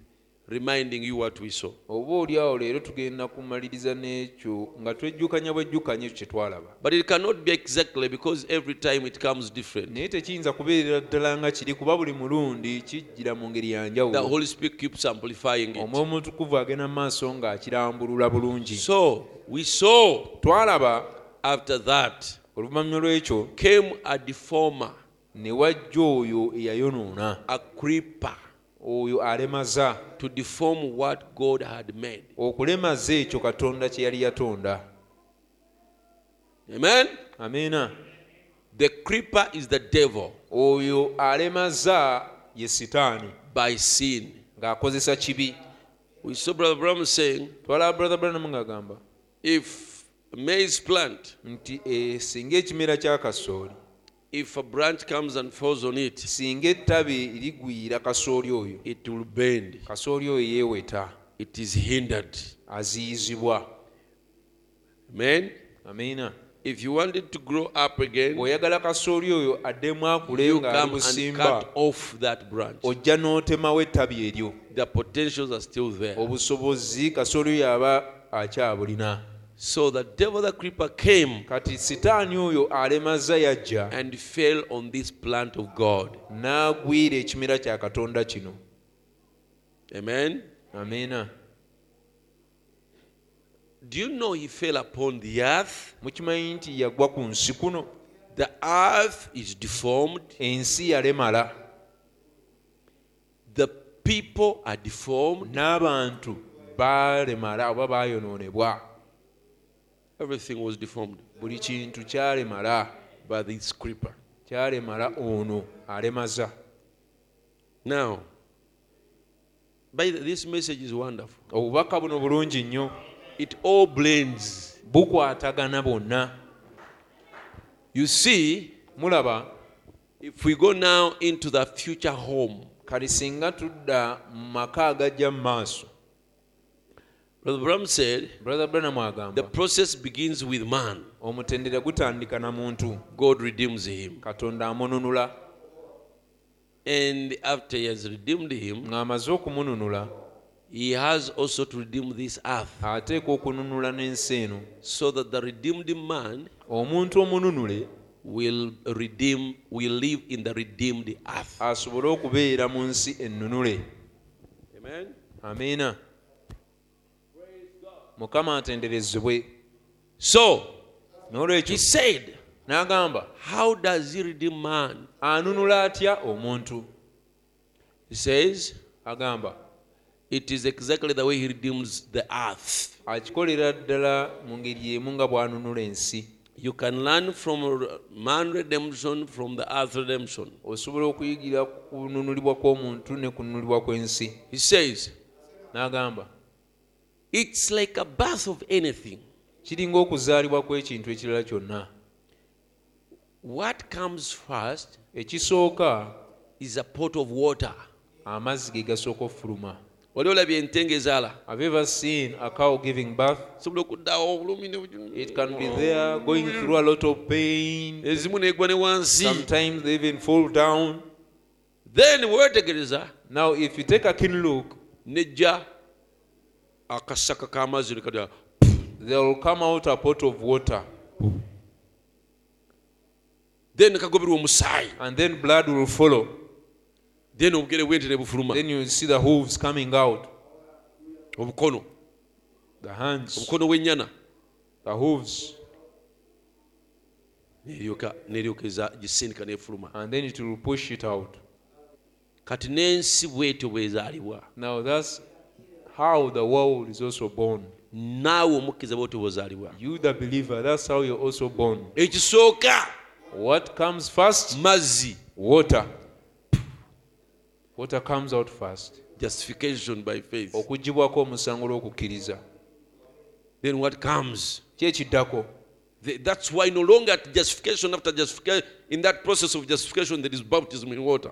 reminding you what we saw. oba oli awo leero tugenda kumaliriza n'ekyo nga twejjukanya bwejjukanya ekyo kye twalaba But it cannot be exactly because every time it comes different. naye tekiyinza kubeerera ddala nga kiri kuba buli mulundi kijjira mu ngeri ya The Holy Spirit keeps amplifying it. omwoyo omutukuvu agenda mu maaso ng'akirambulula bulungi So we saw twalaba after that oluvannyuma lw'ekyo came a deformer, ne wajja oyo eyayonoona a creeper, oyo alemaza. to deform what God had made. okulemaza ekyo katonda kye yali yatonda. Amen. amiina The creeper is the devil. Oyo alemaza ye sitaani. By sin. ng'akozesa kibi. We saw Brother Bram saying, twalaba brother branamu ng'agamba if maize plant, nti eh, singa ekimera kya kasooli if a branch comes and falls on it, singa ettabi ligwira kasooli oyo it will bend. kasooli oyo yeeweta It is hindered. aziyizibwa Amen. amina If you wanted to grow up again, bw'oyagala kasooli oyo addemu akule you ng'ali come and cut off that branch. ojja n'otemawo ettabi eryo The potentials are still there. obusobozi kasooli oyo aba akyabulina So the devil, the creeper, came kati sitaani oyo alemaza yajja and fell on this plant of God. n'agwira ekimera kya katonda kino Amen. amiina Do you know he fell upon the earth? mukimanyi nti yagwa ku nsi kuno The earth is deformed. ensi yalemala The people are deformed. n'abantu baalemala oba baayonoonebwa Everything was deformed buli kintu kyalemala by this creeper. kyalemala ono alemaza Now, by the, this message is wonderful. obubaka buno bulungi nnyo It all blends. bukwatagana bwonna You see, mulaba if we go now into the future home, kati singa tudda mu maka agajja mu maaso Brother Branham said, brother branham the process begins with man. omutendera gutandika na muntu God redeems him. katonda amununula And after he has redeemed him, ng'amaze okumununula he has also to redeem this earth. ateeka okununula n'ensi eno So that the redeemed man omuntu omununule will redeem, will live in the redeemed earth. asobole okubeera mu nsi ennunule Amen. amiina mukama atenderezebwe So n'olwekyo said, n'agamba How does he redeem man? anunula atya omuntu He says, agamba It is exactly the way he redeems the earth. akikolera ddala mu ngeri emu nga bw'anunula ensi You can learn from man redemption from the earth redemption. osobola okuyigira ku kununulibwa kw'omuntu ne kununulibwa kw'ensi He says, n'agamba It's like a birth of anything. kiringa okuzaalibwa kw'ekintu ekirala kyonna. What comes first ekisooka is a pot of water. amazzi ge gasooka okufuluma wali olabye ente ng'ezaala? Have you ever seen a cow giving birth? Sobola okuddaawo obulumi it can be there going through a lot of pain. Ezimu neegwa ne wansi. Sometimes they even fall down. Then bwe weetegereza now if you take a keen look nejja akasaka k'amazzi ne kadda there will come out a pot of water. Then kagoberwa omusaayi. And then blood will follow. then obugere bwente ne bufuluma Then you see the hooves coming out, obukono. The hands, obukono bw'ennyana the hooves, neryoka gisindika n'efuluma. And then it will push it out. kati n'ensi bwetyo bwezaalibwa Now that's how the world is also born. naawe omukkiriza bwetyo bwozaalibwa You, the believer, that's how you're also born. ekisooka What comes first? mazzi Water. Water comes out first. justification by faith okugibwako omusango lw'okukkiriza then what comes ki ekiddako that's why no longer at justification after justification in that process of justification there is baptism in water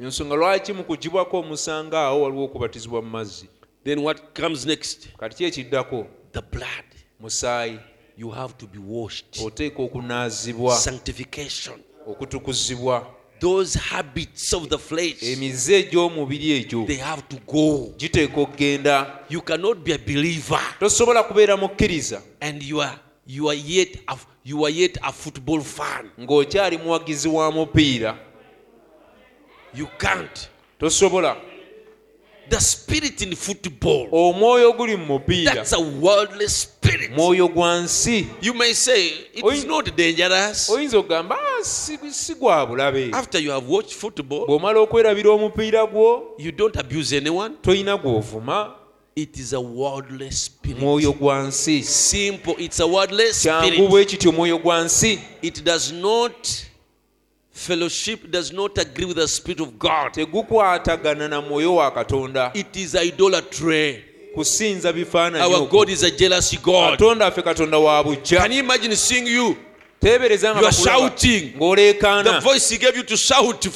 ensonga lwaki mu kugibwako omusango awo waliwo okubatizibwa mu mazzi then what comes next? Kati ki ekiddako? The blood. Musaayi. You have to be washed. Oteeka okunaazibwa. Sanctification. Okutukuzibwa. Those habits of the flesh emize egy'omubiri egyo they have to go. giteeka okugenda. You cannot be a believer tosobola kubeera mukkiriza and you are you are yet a, you are yet a football fan. ng'okyali muwagizi wa mupiira. You can't. Tosobola the spirit in football. Omwoyo oguli mu mupiira that's a worldly spirit. Mwoyo gwa nsi you may say it is not dangerous. Oyinza okugamba "Ah, si gwa bulabe. After you have watched football bw'omala okwerabira omupiira gwo you don't abuse anyone. tolina gw'ovuma. It is a worldly spirit. Mwoyo gwa nsi simple it's a kyangu spirit. bwe kityo mwoyo gwa nsi it does not fellowship does not agree with the spirit of god. Tegukwatagana na mwoyo wa katonda. It is idolatry. Kusinza bifaananyi our god is a jealous god. Katonda affe katonda wa bujja can you imagine seeing you? Teebereza nga You are bakulaba shouting. the ng'oleekaana voice he gave you to shout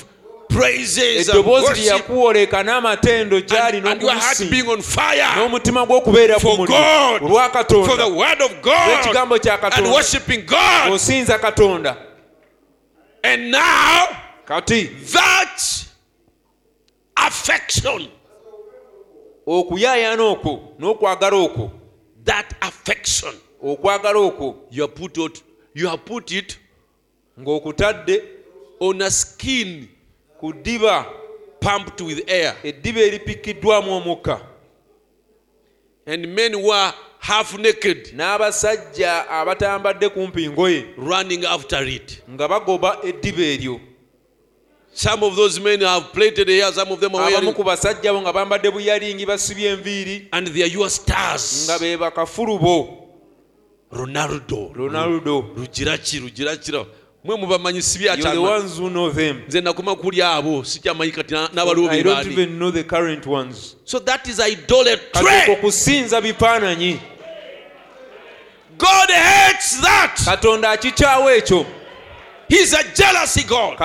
praises and eddoboozi lye worship. yakuwoleeka n'amatendo gyali and, and your heart n'okumusinga being on fire. N'omutima gw'okubeera For ku God. olwa for the katonda word of god. Kya katonda. worshiping god. Osinza katonda and now kati. that affection. Okuyaayana okwo n'okwagala okwo. That affection. Okwagala okwo. You have put it, you have put it ng'okutadde on a skin ku ddiba pumped with air. eddiba eripikiddwamu omukka. And men were half naked n'abasajja abatambadde kumpi ngoye running after it. nga bagoba eddiba eryo. Some of those men have plaited hair some of them are wearing ku basajja bo nga bambadde buyalingi basibye enviiri and they are your stars. nga be bakafulubo. Ronaldo. Ronaldo. Rugiraki rugirakira mwe mubamanyi si You're the byakyama ones who know them. Nze nakoma kuli abo sikyamanyi kati na- I n'abaluubi don't baani even know the current ones. So that is idolatry. Okusinza bifaananyi god hates that. Katonda akikyawo ekyo. He's a jealousy god.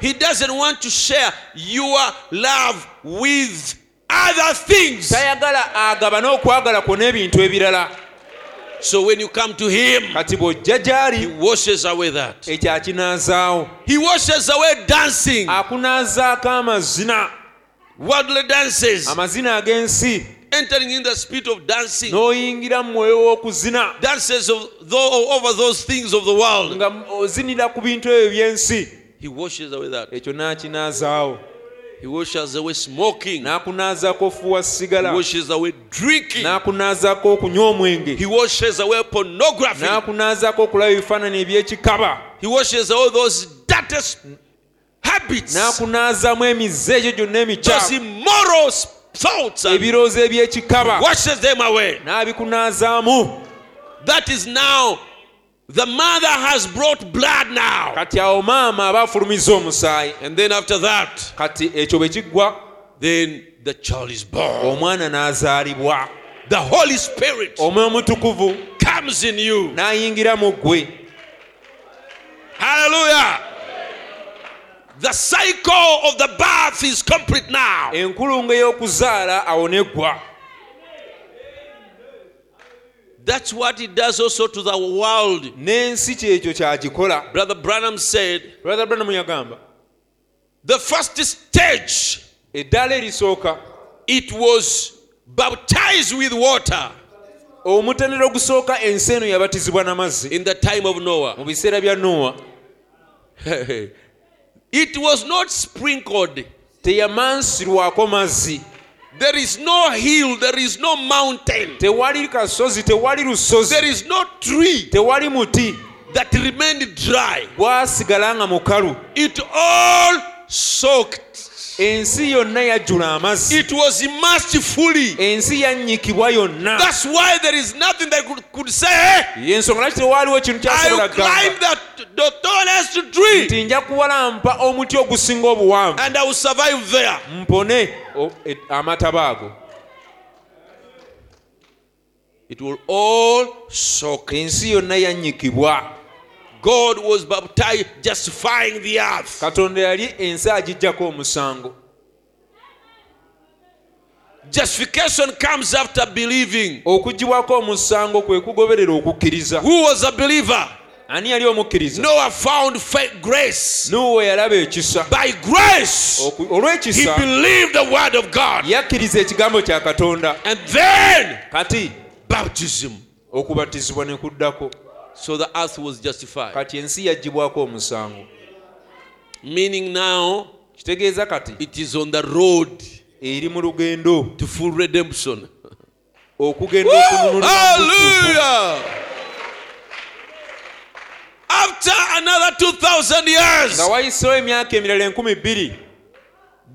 He doesn't want to share your love with other things. Tayagala agabane okwagala kwo n'ebintu ebirala. So when you come to him he washes away that. he washes away dancing. Worldly dances entering in the spirit of dancing. N'oyingira mu mwoyo w'okuzina. Dances of though, over those things of the world. Nga ozinira ku bintu ebyo by'ensi. He washes away that. Ekyo n'akinaazaawo he washes away smoking. N'akunaazaako ofuuwa sigala. Washes away drinking. N'akunaazaako okunywa omwenge. He washes away pornography. N'akunaazaako okulaba ebifaananyi eby'ekikaba. He washes away those dirty habits. N'akunaazaamu emize egyo gyonna those emikyafu immoral thoughts and ebirowoozo eby'ekikaba washes them away. n'abikunaazaamu. That is now the mother has brought blood now. Kati awo maama aba afulumiza omusaayi. And then after that kati ekyo bwe kiggwa then the child is born. omwana n'azaalibwa. The holy spirit omwoyo omutukuvu comes in you. n'ayingira mu ggwe. Hallelujah the cycle of the birth is complete now. Enkulungo ey'okuzaala awo neggwa that's what it does also to the world. N'ensi kyekyo kyagikola. Brother branham said brother yagamba the first stage eddaala erisooka it was baptized with water. omutendera ogusooka ensi eno yabatizibwa n'amazzi in the time of noah. mu biseera bya it was not sprinkled. teyamansirwako mazzi There is no hill, there is no mountain, tewali kasozi tewali lusozi there is no tree tewali muti that remained dry. gwasigala nga mukalu It all soaked. Ensi yonna yajjula amazzi. It was immersed fully. ensi yannyikibwa yonna. That's why there is nothing that could, could say, yensonga lwaki tewaaliwo ekintu kyasobola nti nja kuwalampa omuti ogusinga obuwanvu. And I will survive there. mpone e- amataba ago. It will all soak. ensi yonna yannyikibwa God was baptized, justifying the earth. katonda yali ensi agijjako omusango Justification comes after believing. okugibwako omusango kwe kugoberera okukkiriza Who was a believer? ani yali omukkiriza Noah found grace. nuwe yalaba ekisa By grace, Oku- he olw'ekisa believed the word of God. yakkiriza ekigambo kya katonda And then kati baptism. okubatizibwa ne kuddako So the earth was justified. kati ensi yaggibwako omusango Meaning now kitegeeza kati it is on the road eri mu lugendo to full redemption. okugenda Hallelujah! After another 2,000 years, nga wayisewo emyaka emirala enkumi bbiri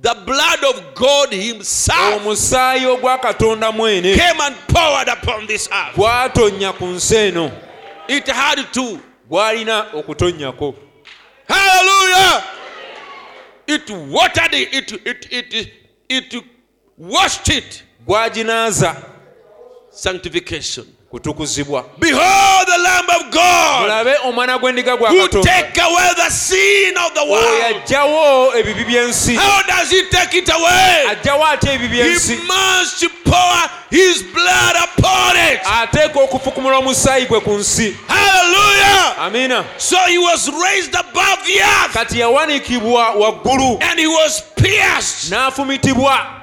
the blood of God Himself omusaayi ogwa katonda mwene came and poured upon this earth. gwatonnya ku nsi eno It had to. gwalina okutonnyako Hallelujah! It watered it, it, it, it, it washed it. gwaginaaza Sanctification. Kutukuzibwa. Behold the Lamb of God mulabe omwana gw'endiga gwa who take away the sin of the oyo world. ebibi by'ensi. How does He take it away? ajjawo ate ebibi by'ensi? He must pour His blood upon it. ateeka okufukumula omusaayi gwe ku nsi. Hallelujah! amiina. So He was raised above the earth. Kati yawanikibwa waggulu. And He was pierced. N'afumitibwa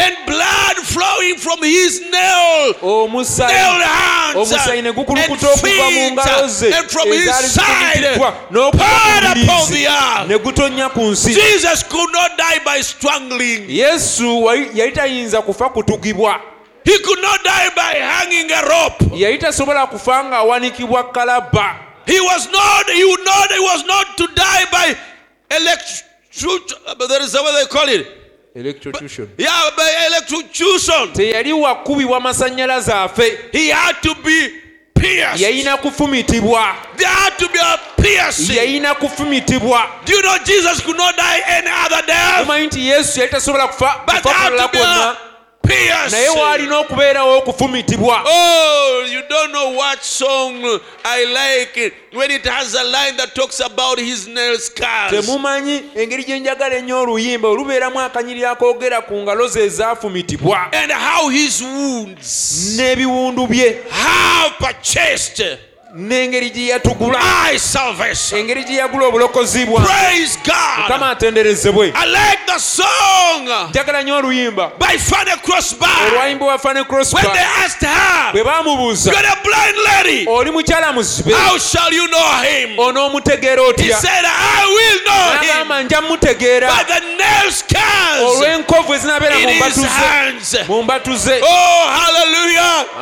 and blood flowing from His nail. omusaayi nailed hands omusaayi and gukulukuta okuva mu ngalo ze feet and from his side poured upon the earth. ne gutonnya ku nsi Jesus could not die by strangling. yesu yali tayinza kufa kutugibwa He could not die by hanging a rope. yali tasobola kufa ng'awanikibwa kalabba He was not, he would not, he was not to die by electro, but there is a they call it. Electrocution Yeah, by electrocution. teyali wakubibwa masannyalaze afe He had to be pierced. yayina kufumitibwa There had to be a piercing. yayina kufumitibwa Do you know Jesus could not die any other death? omanyi nti yesu yali tasobola kufa kufa kulala kwonna a piercing. naye waalina okubeerawo okufumitibwa Oh, you don't know what song I like when it has a line that talks about his nail scars. temumanyi engeri gye njagala ennyo oluyimba olubeeramu akanyiri akoogera ku ngalo ze ezaafumitibwa And how his wounds n'ebiwundu bye have purchased n'engeri gye yatugula. Engeri gye yagula obulokozi bwamukama atenderezebwe. Njagala nnyo oluyimba. Olwayimbibwa fane crossbwe baamubuuza. Blind lady. oli mukyala muzibe How shall you know him? onoomutegeera otya? Said, I will know him. n'agamba nja mutegeera by the nail scars olw'enkovu ezinabeera in mu mbatu ze Oh,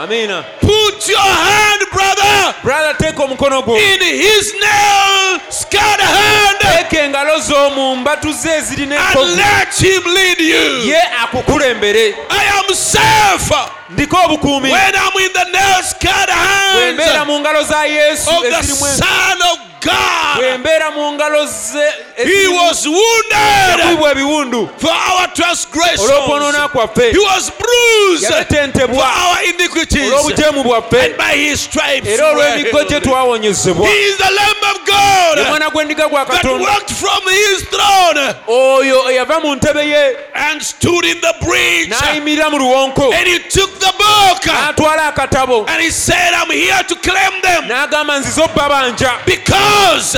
amiina. Put your hand, brother, brother teeka omukono gwo. In his nail scarred hand. Teeka engalo zo mu mbatu ze ezirina and enkovu. let him lead you. ye akukulembere. I am safe. Ndiko obukuumi. When I'm in the nail scarred hands. mu ngalo za yesu of the Son of bwe God. mbeera mu ngalo ze He ezirimu was wounded ebiwundu. for our transgressions. olw'okwonoona kwaffe. He was bruised for yabetentebwa our iniquities. olw'obujeemu bwaffe. And by his stripes era olw'emiggo gye twawonyezebwa. He is the Lamb of ye God mwana gw'endiga gwa katonda. walked from his throne oyo eyava mu ntebe ye. and stood in the breach. n'ayimirira mu luwonko. And he took the book n'atwala akatabo. and he said, I'm here to claim them. N'agamba nzize obba banja. Because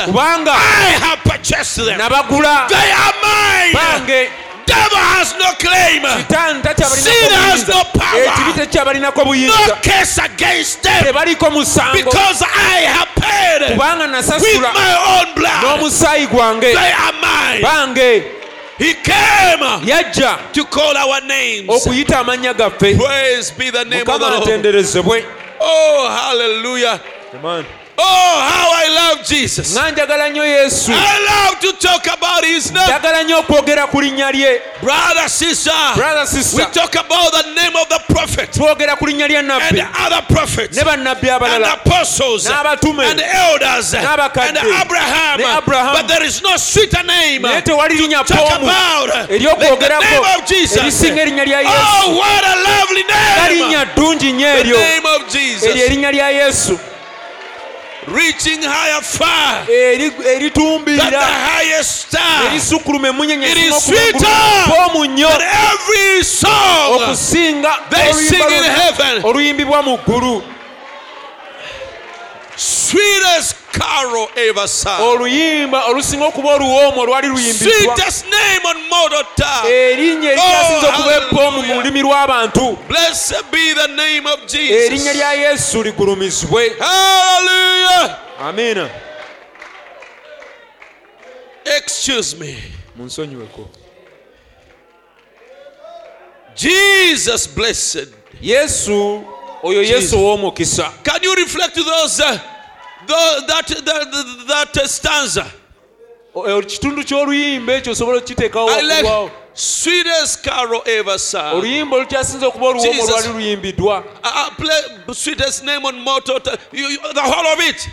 kubanga nabagula. Bange. Ekibi tekyabalinako buyinzatebaliiko musango. Nasasula. n'omusaayi gwange. Bange. He came yajja to call our names. okuyita amannya gaffe. Mukama atenderezebwe oh hallelujah. Amen. Oh, how I love Jesus. nga njagala nnyo yesu. I love to talk about his name. njagala nnyo okwogera ku linnya lye. Brother, sister, brother we talk about the name of the prophet. Twogera ku linnya lya and nabbi the other prophets. Ne bannabbi and the apostles. N'abatume. and the elders and Abraham. Ne Abraham. But there is no sweeter name naye tewali linnya poomu. eryokwogerako name of Jesus. erisinga erinnya lya yesu. Oh, what a lovely nga linnya ddungi nnyo eryo. Name of eryo erinnya lya yesu reaching higher far. Eh, Eritumbirira the highest okusinga they sing oluyimbibwa mu ggulu carol ever sung. oluyimba olusinga okuba oluwoomu olwali luyimbiddwa. Tongue. erinnya erikyasinza Oh, okuba ebbomu mu lulimi lw'abantu of erinnya lya yesu ligulumizibwe. Amiina Excuse me. munsonyiweko. Jesus blessed. yesu oyo yesu ow'omukisa. Can you reflect those, uh, tho- that, that, that, stanza? O- kitundu ky'oluyimba ekyo osobola okukiteekawo I like sweetest carol ever sung. oluyimba olukyasinza okuba olwali luyimbiddwa Uh, uh, sweetest name on mortal. You, you, the whole of it.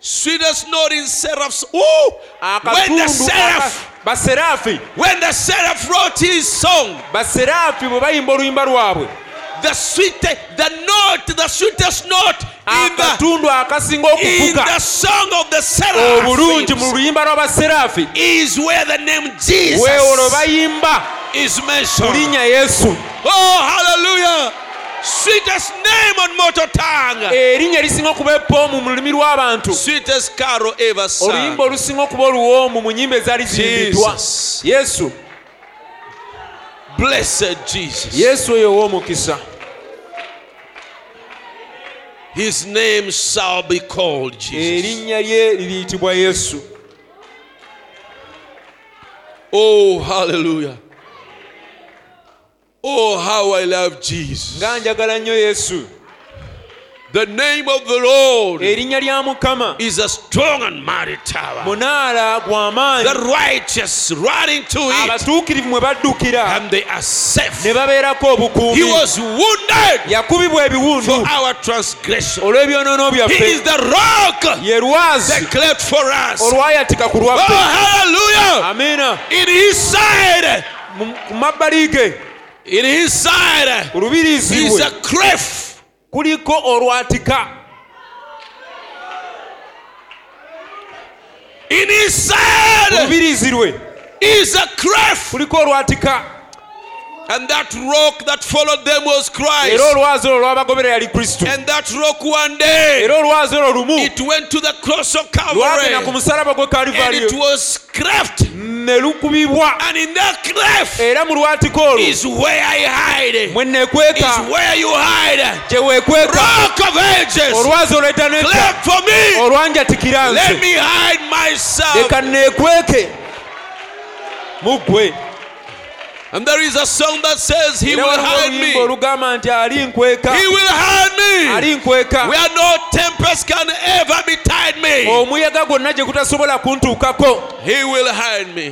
Sweetest note in seraphs. Ooh! When the seraph, when the seraph wrote his song, baseraafi bwe bayimba oluyimba lwabwe the sweet, the note, the sweetest note akatundu akasinga okuvuga mu luyimba lw'abaserafi weewo lwe bayimba. yesu. Erinnya erisinga okuba epoomu mu lulimi lw'abantu oluyimba olusinga okuba oluwoomu mu nyimba ezaali ziyimbiddwa yesu. Yesu oyo ow'omukisa. His name shall be called Jesus. erinnya lye liriyitibwa yesu Oh, hallelujah. Oh, how I love Jesus. The name of the Lord erinnya lya mukama is a strong and mighty tower. munaala gw'amaanyi The righteous running to it abatuukirivu mwe baddukira and they are safe. ne babeerako He was wounded yakubibwa for ebiwundu our transgression. olw'ebyonoono He is the rock ye lwazi that cleft for us. Oh, olwayatika ku lwaffe hallelujah! amina In his side, ku mabbali ge in his side is a cleft. kuliko olwatika. Inisaid olubirizirwe is a craft. Kuliko olwatika. And that rock that followed them was Christ. era olwazi olwo yali kristo And that rock one day, era olwazi olwo lumu it went to the cross of lwagenda ku Calvary. musalaba gwe And kalivaliyo it was cleft. ne lukubibwa And in that cleft era mu lwatika olwo is where I hide. mwe Is where you hide. gye weekweka Rock of ages. olwazi nedda for me. olwanjatikira Let nze me hide myself. leka neekweke And there is a song that says, He will hide me. olugamba nti ali He will hide me. Where no tempest can ever betide me. omuyaga gwonna gye gutasobola kuntuukako He will hide me.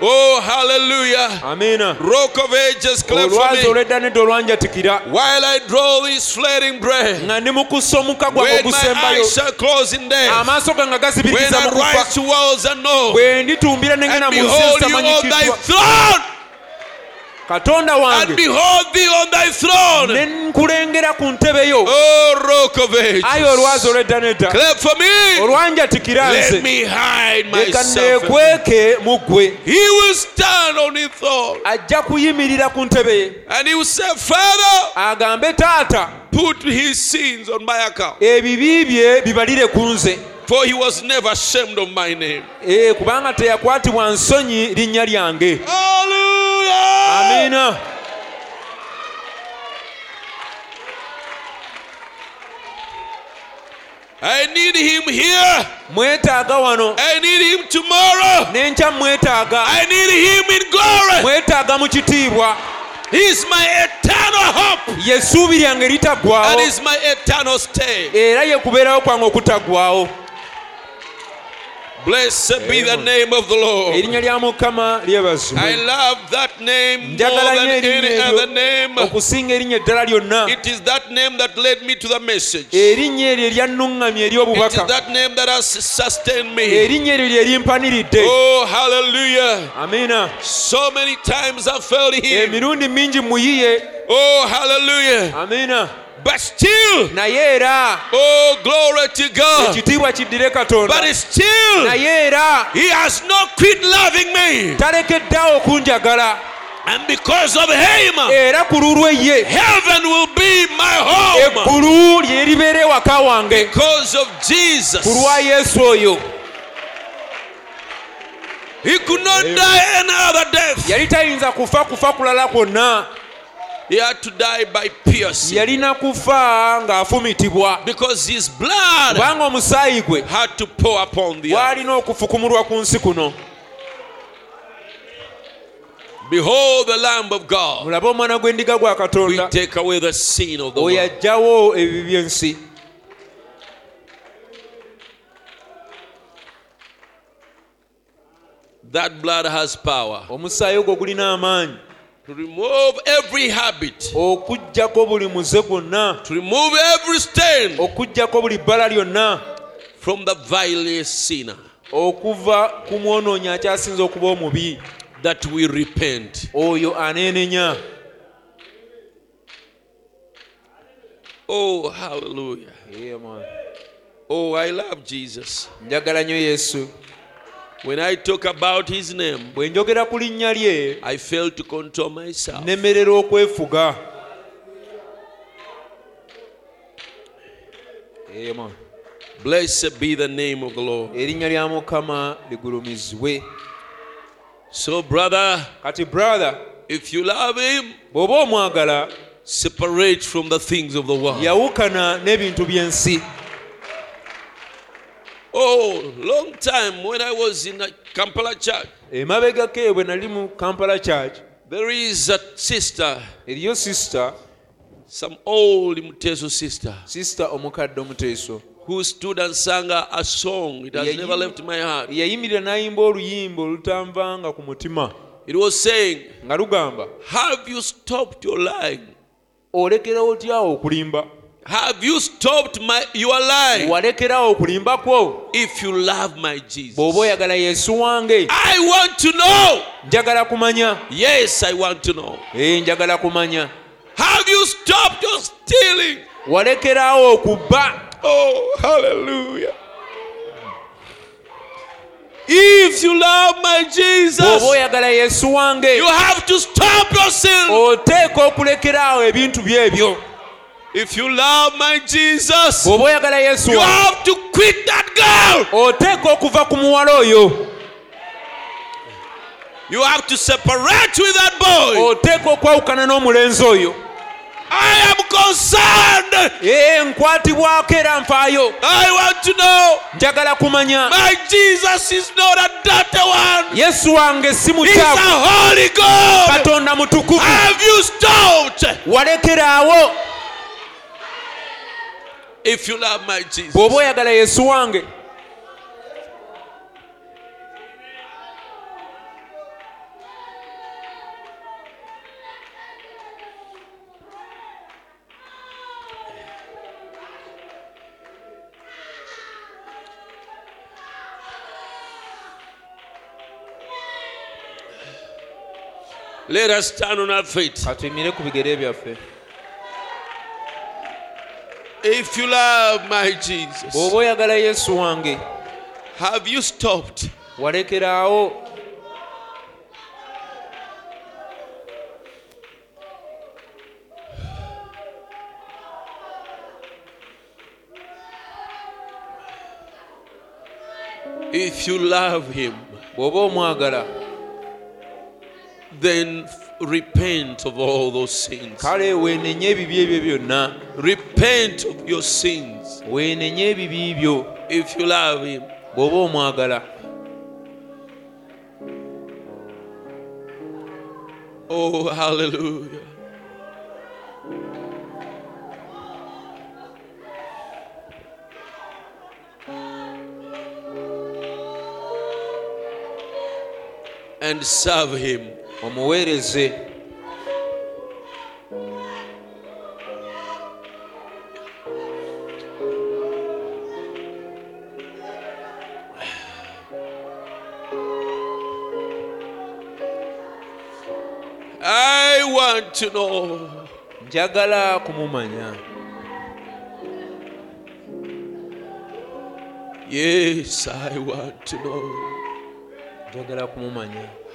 Oh, hallelujah. amiina Rock of ages, cleft for olwazi me. olwanjatikira While I draw this flaring breath, nga ndi mu kussa omuka gwange when my ogusembayo eyes shall close in death, amaaso gange when I mu kufa rise bwe nditumbira nengena and mu nsi behold you on thy ezitamanyikiddwa throne, katonda wange nkulengera ku ntebe yo. Ayi olwazi olwedda nedda. Olwanjatikira nzeleka neekweke mu ggwe ajja kuyimirira ku ntebe ye. Agambe taata ebibi bye bibalire ku nze. For he was never ashamed of my name. Eh, kubanga teyakwatibwa nsonyi linnya lyange Hallelujah! amiina I need him here. mwetaaga wano I need him tomorrow. n'enkya mwetaaga I need him in glory. mwetaaga mu kitiibwa He's my eternal hope ye ssuubi lyange litaggwawo era ye kubeerawo kwange okutaggwawo Blessed be the name of the Lord. erinnya lya mukama I love that name more than any other name. okusinga erinnya eddala lyonna It is that name that led me to the message. It erinnya eryo eryannuŋŋamya eri is that name that has sustained me. erinnya eryo lye limpaniridde Oh, hallelujah. amiina So many times I've felt him. Oh, hallelujah. amiina But still, naye era oh, glory to God. ekitiibwa kiddire katonda But still, naye era he has not quit loving me. talekeddeawo okunjagala And because of him, heaven will be my home. Because of Jesus. He could not die any other death. He had to die by piercing. yalina kufa ng'afumitibwa kubanga omusaayi gwe gwalina okufukumulwa ku nsi kuno. Behold the Lamb of God. mulabe omwana gw'endiga gwa katonda. oyo ajjawo ebibi by'ensi. That blood has power. Omusaayi ogwo gulina amaanyi to remove every habit, okuggyako buli muze gwonna to remove every stain okuggyako buli bbala lyonna from the vilest sinner. okuva ku mwonoonyi akyasinza okuba omubi That we repent. oyo aneenenya Oh, hallelujah. Oh, I love Jesus. njagala nnyo yesu When I talk about his name, bwe njogera ku linnya lye I fail to control myself. nemerera okwefuga Amen. Blessed be the name of the Lord. erinnya lya mukama ligulumizibwe So, brother, kati brother if you love him, bw'oba omwagala separate from the things of the world. yawukana n'ebintu by'ensi Oh, long time when I was in a Kampala church, emabegako eyo bwe nali mu kampala church there is a sister, eriyo sisita some old Muteso sister, sisita omukadde omuteeso who stood and sang a, a song. It has Yeah, never left my heart. yayimirira n'ayimba oluyimba olutanvanga ku mutima It was saying, nga lugamba Have you stopped your lying? olekerawo otyawo okulimba Have you stopped my your life? walekerawo okulimba kwo If you love my Jesus, bw'oba oyagala yesu wange I want to know. njagala kumanya Yes, I want to know. ee njagala kumanya Have you stopped your stealing? walekerawo okubba Oh, hallelujah. If you love my Jesus, oyagala yesu wange you have to stop your sin. oteeka okulekeraawo ebintu byebyo If you love my Jesus, bw'oba oyagala yesu you have to quit that girl. oteeka okuva ku muwala oyo You have to separate with that boy. oteeka okwawukana n'omulenzi oyo I am concerned. nkwatibwako era nfaayo I want to know. njagala kumanya My Jesus is not a dirty one. yesu wange si He's mukyafu a holy God. katonda mutukuvu Have you stopped? walekeraawo If you love my Jesus, bw'oba oyagala yesu wange. Let us stand on our feet. katuyimire ku bigere byaffe If you love my Jesus, bw'oba oyagala yesu wange have you stopped? walekeraawo If you love him, bw'oba omwagala then repent of all those sins. kale weenenye ebibi ebyo byonna Repent of your sins. weenenye ebibi byo If you love him, bw'oba omwagala oh, hallelujah. And serve him. Omuweereze I want to know. Njagala kumumanya. Yes, I want to know. njagala kumumanya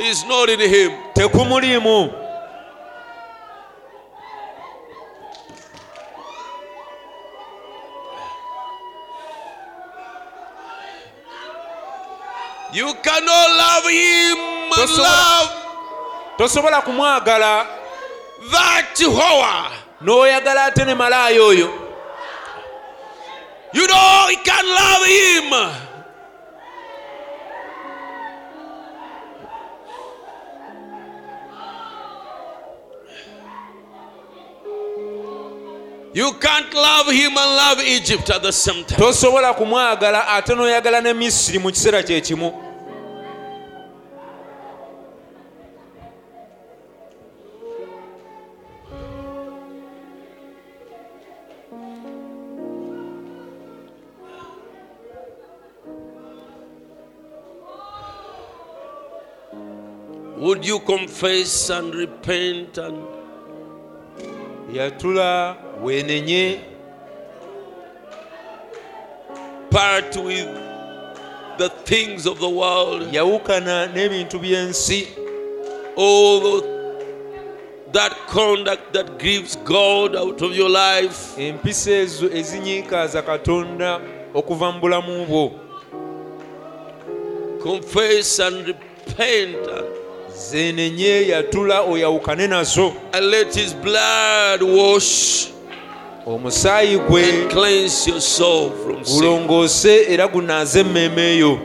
is not in him. tekumuliimu You cannot love him and love tosobola kumwagala that whore. n'oyagala ate ne malaaya oyo You know, you can love him. Tosobola kumwagala ate n'oyagala ne misiri mu kiseera kye kimu. Would you confess and repent and yatula weenenye part with the things of the world? yawukana n'ebintu by'ensi. That conduct that grieves God out of your life. empisa ezo ezinyiikaaza katonda okuva mu bulamu bwo. Confess and repent. Zenenye yatula oyawukane nazo. And let his blood wash omusaayi gwe and cleanse your soul from sin. gulongoose era gunaaze emmeeme eyo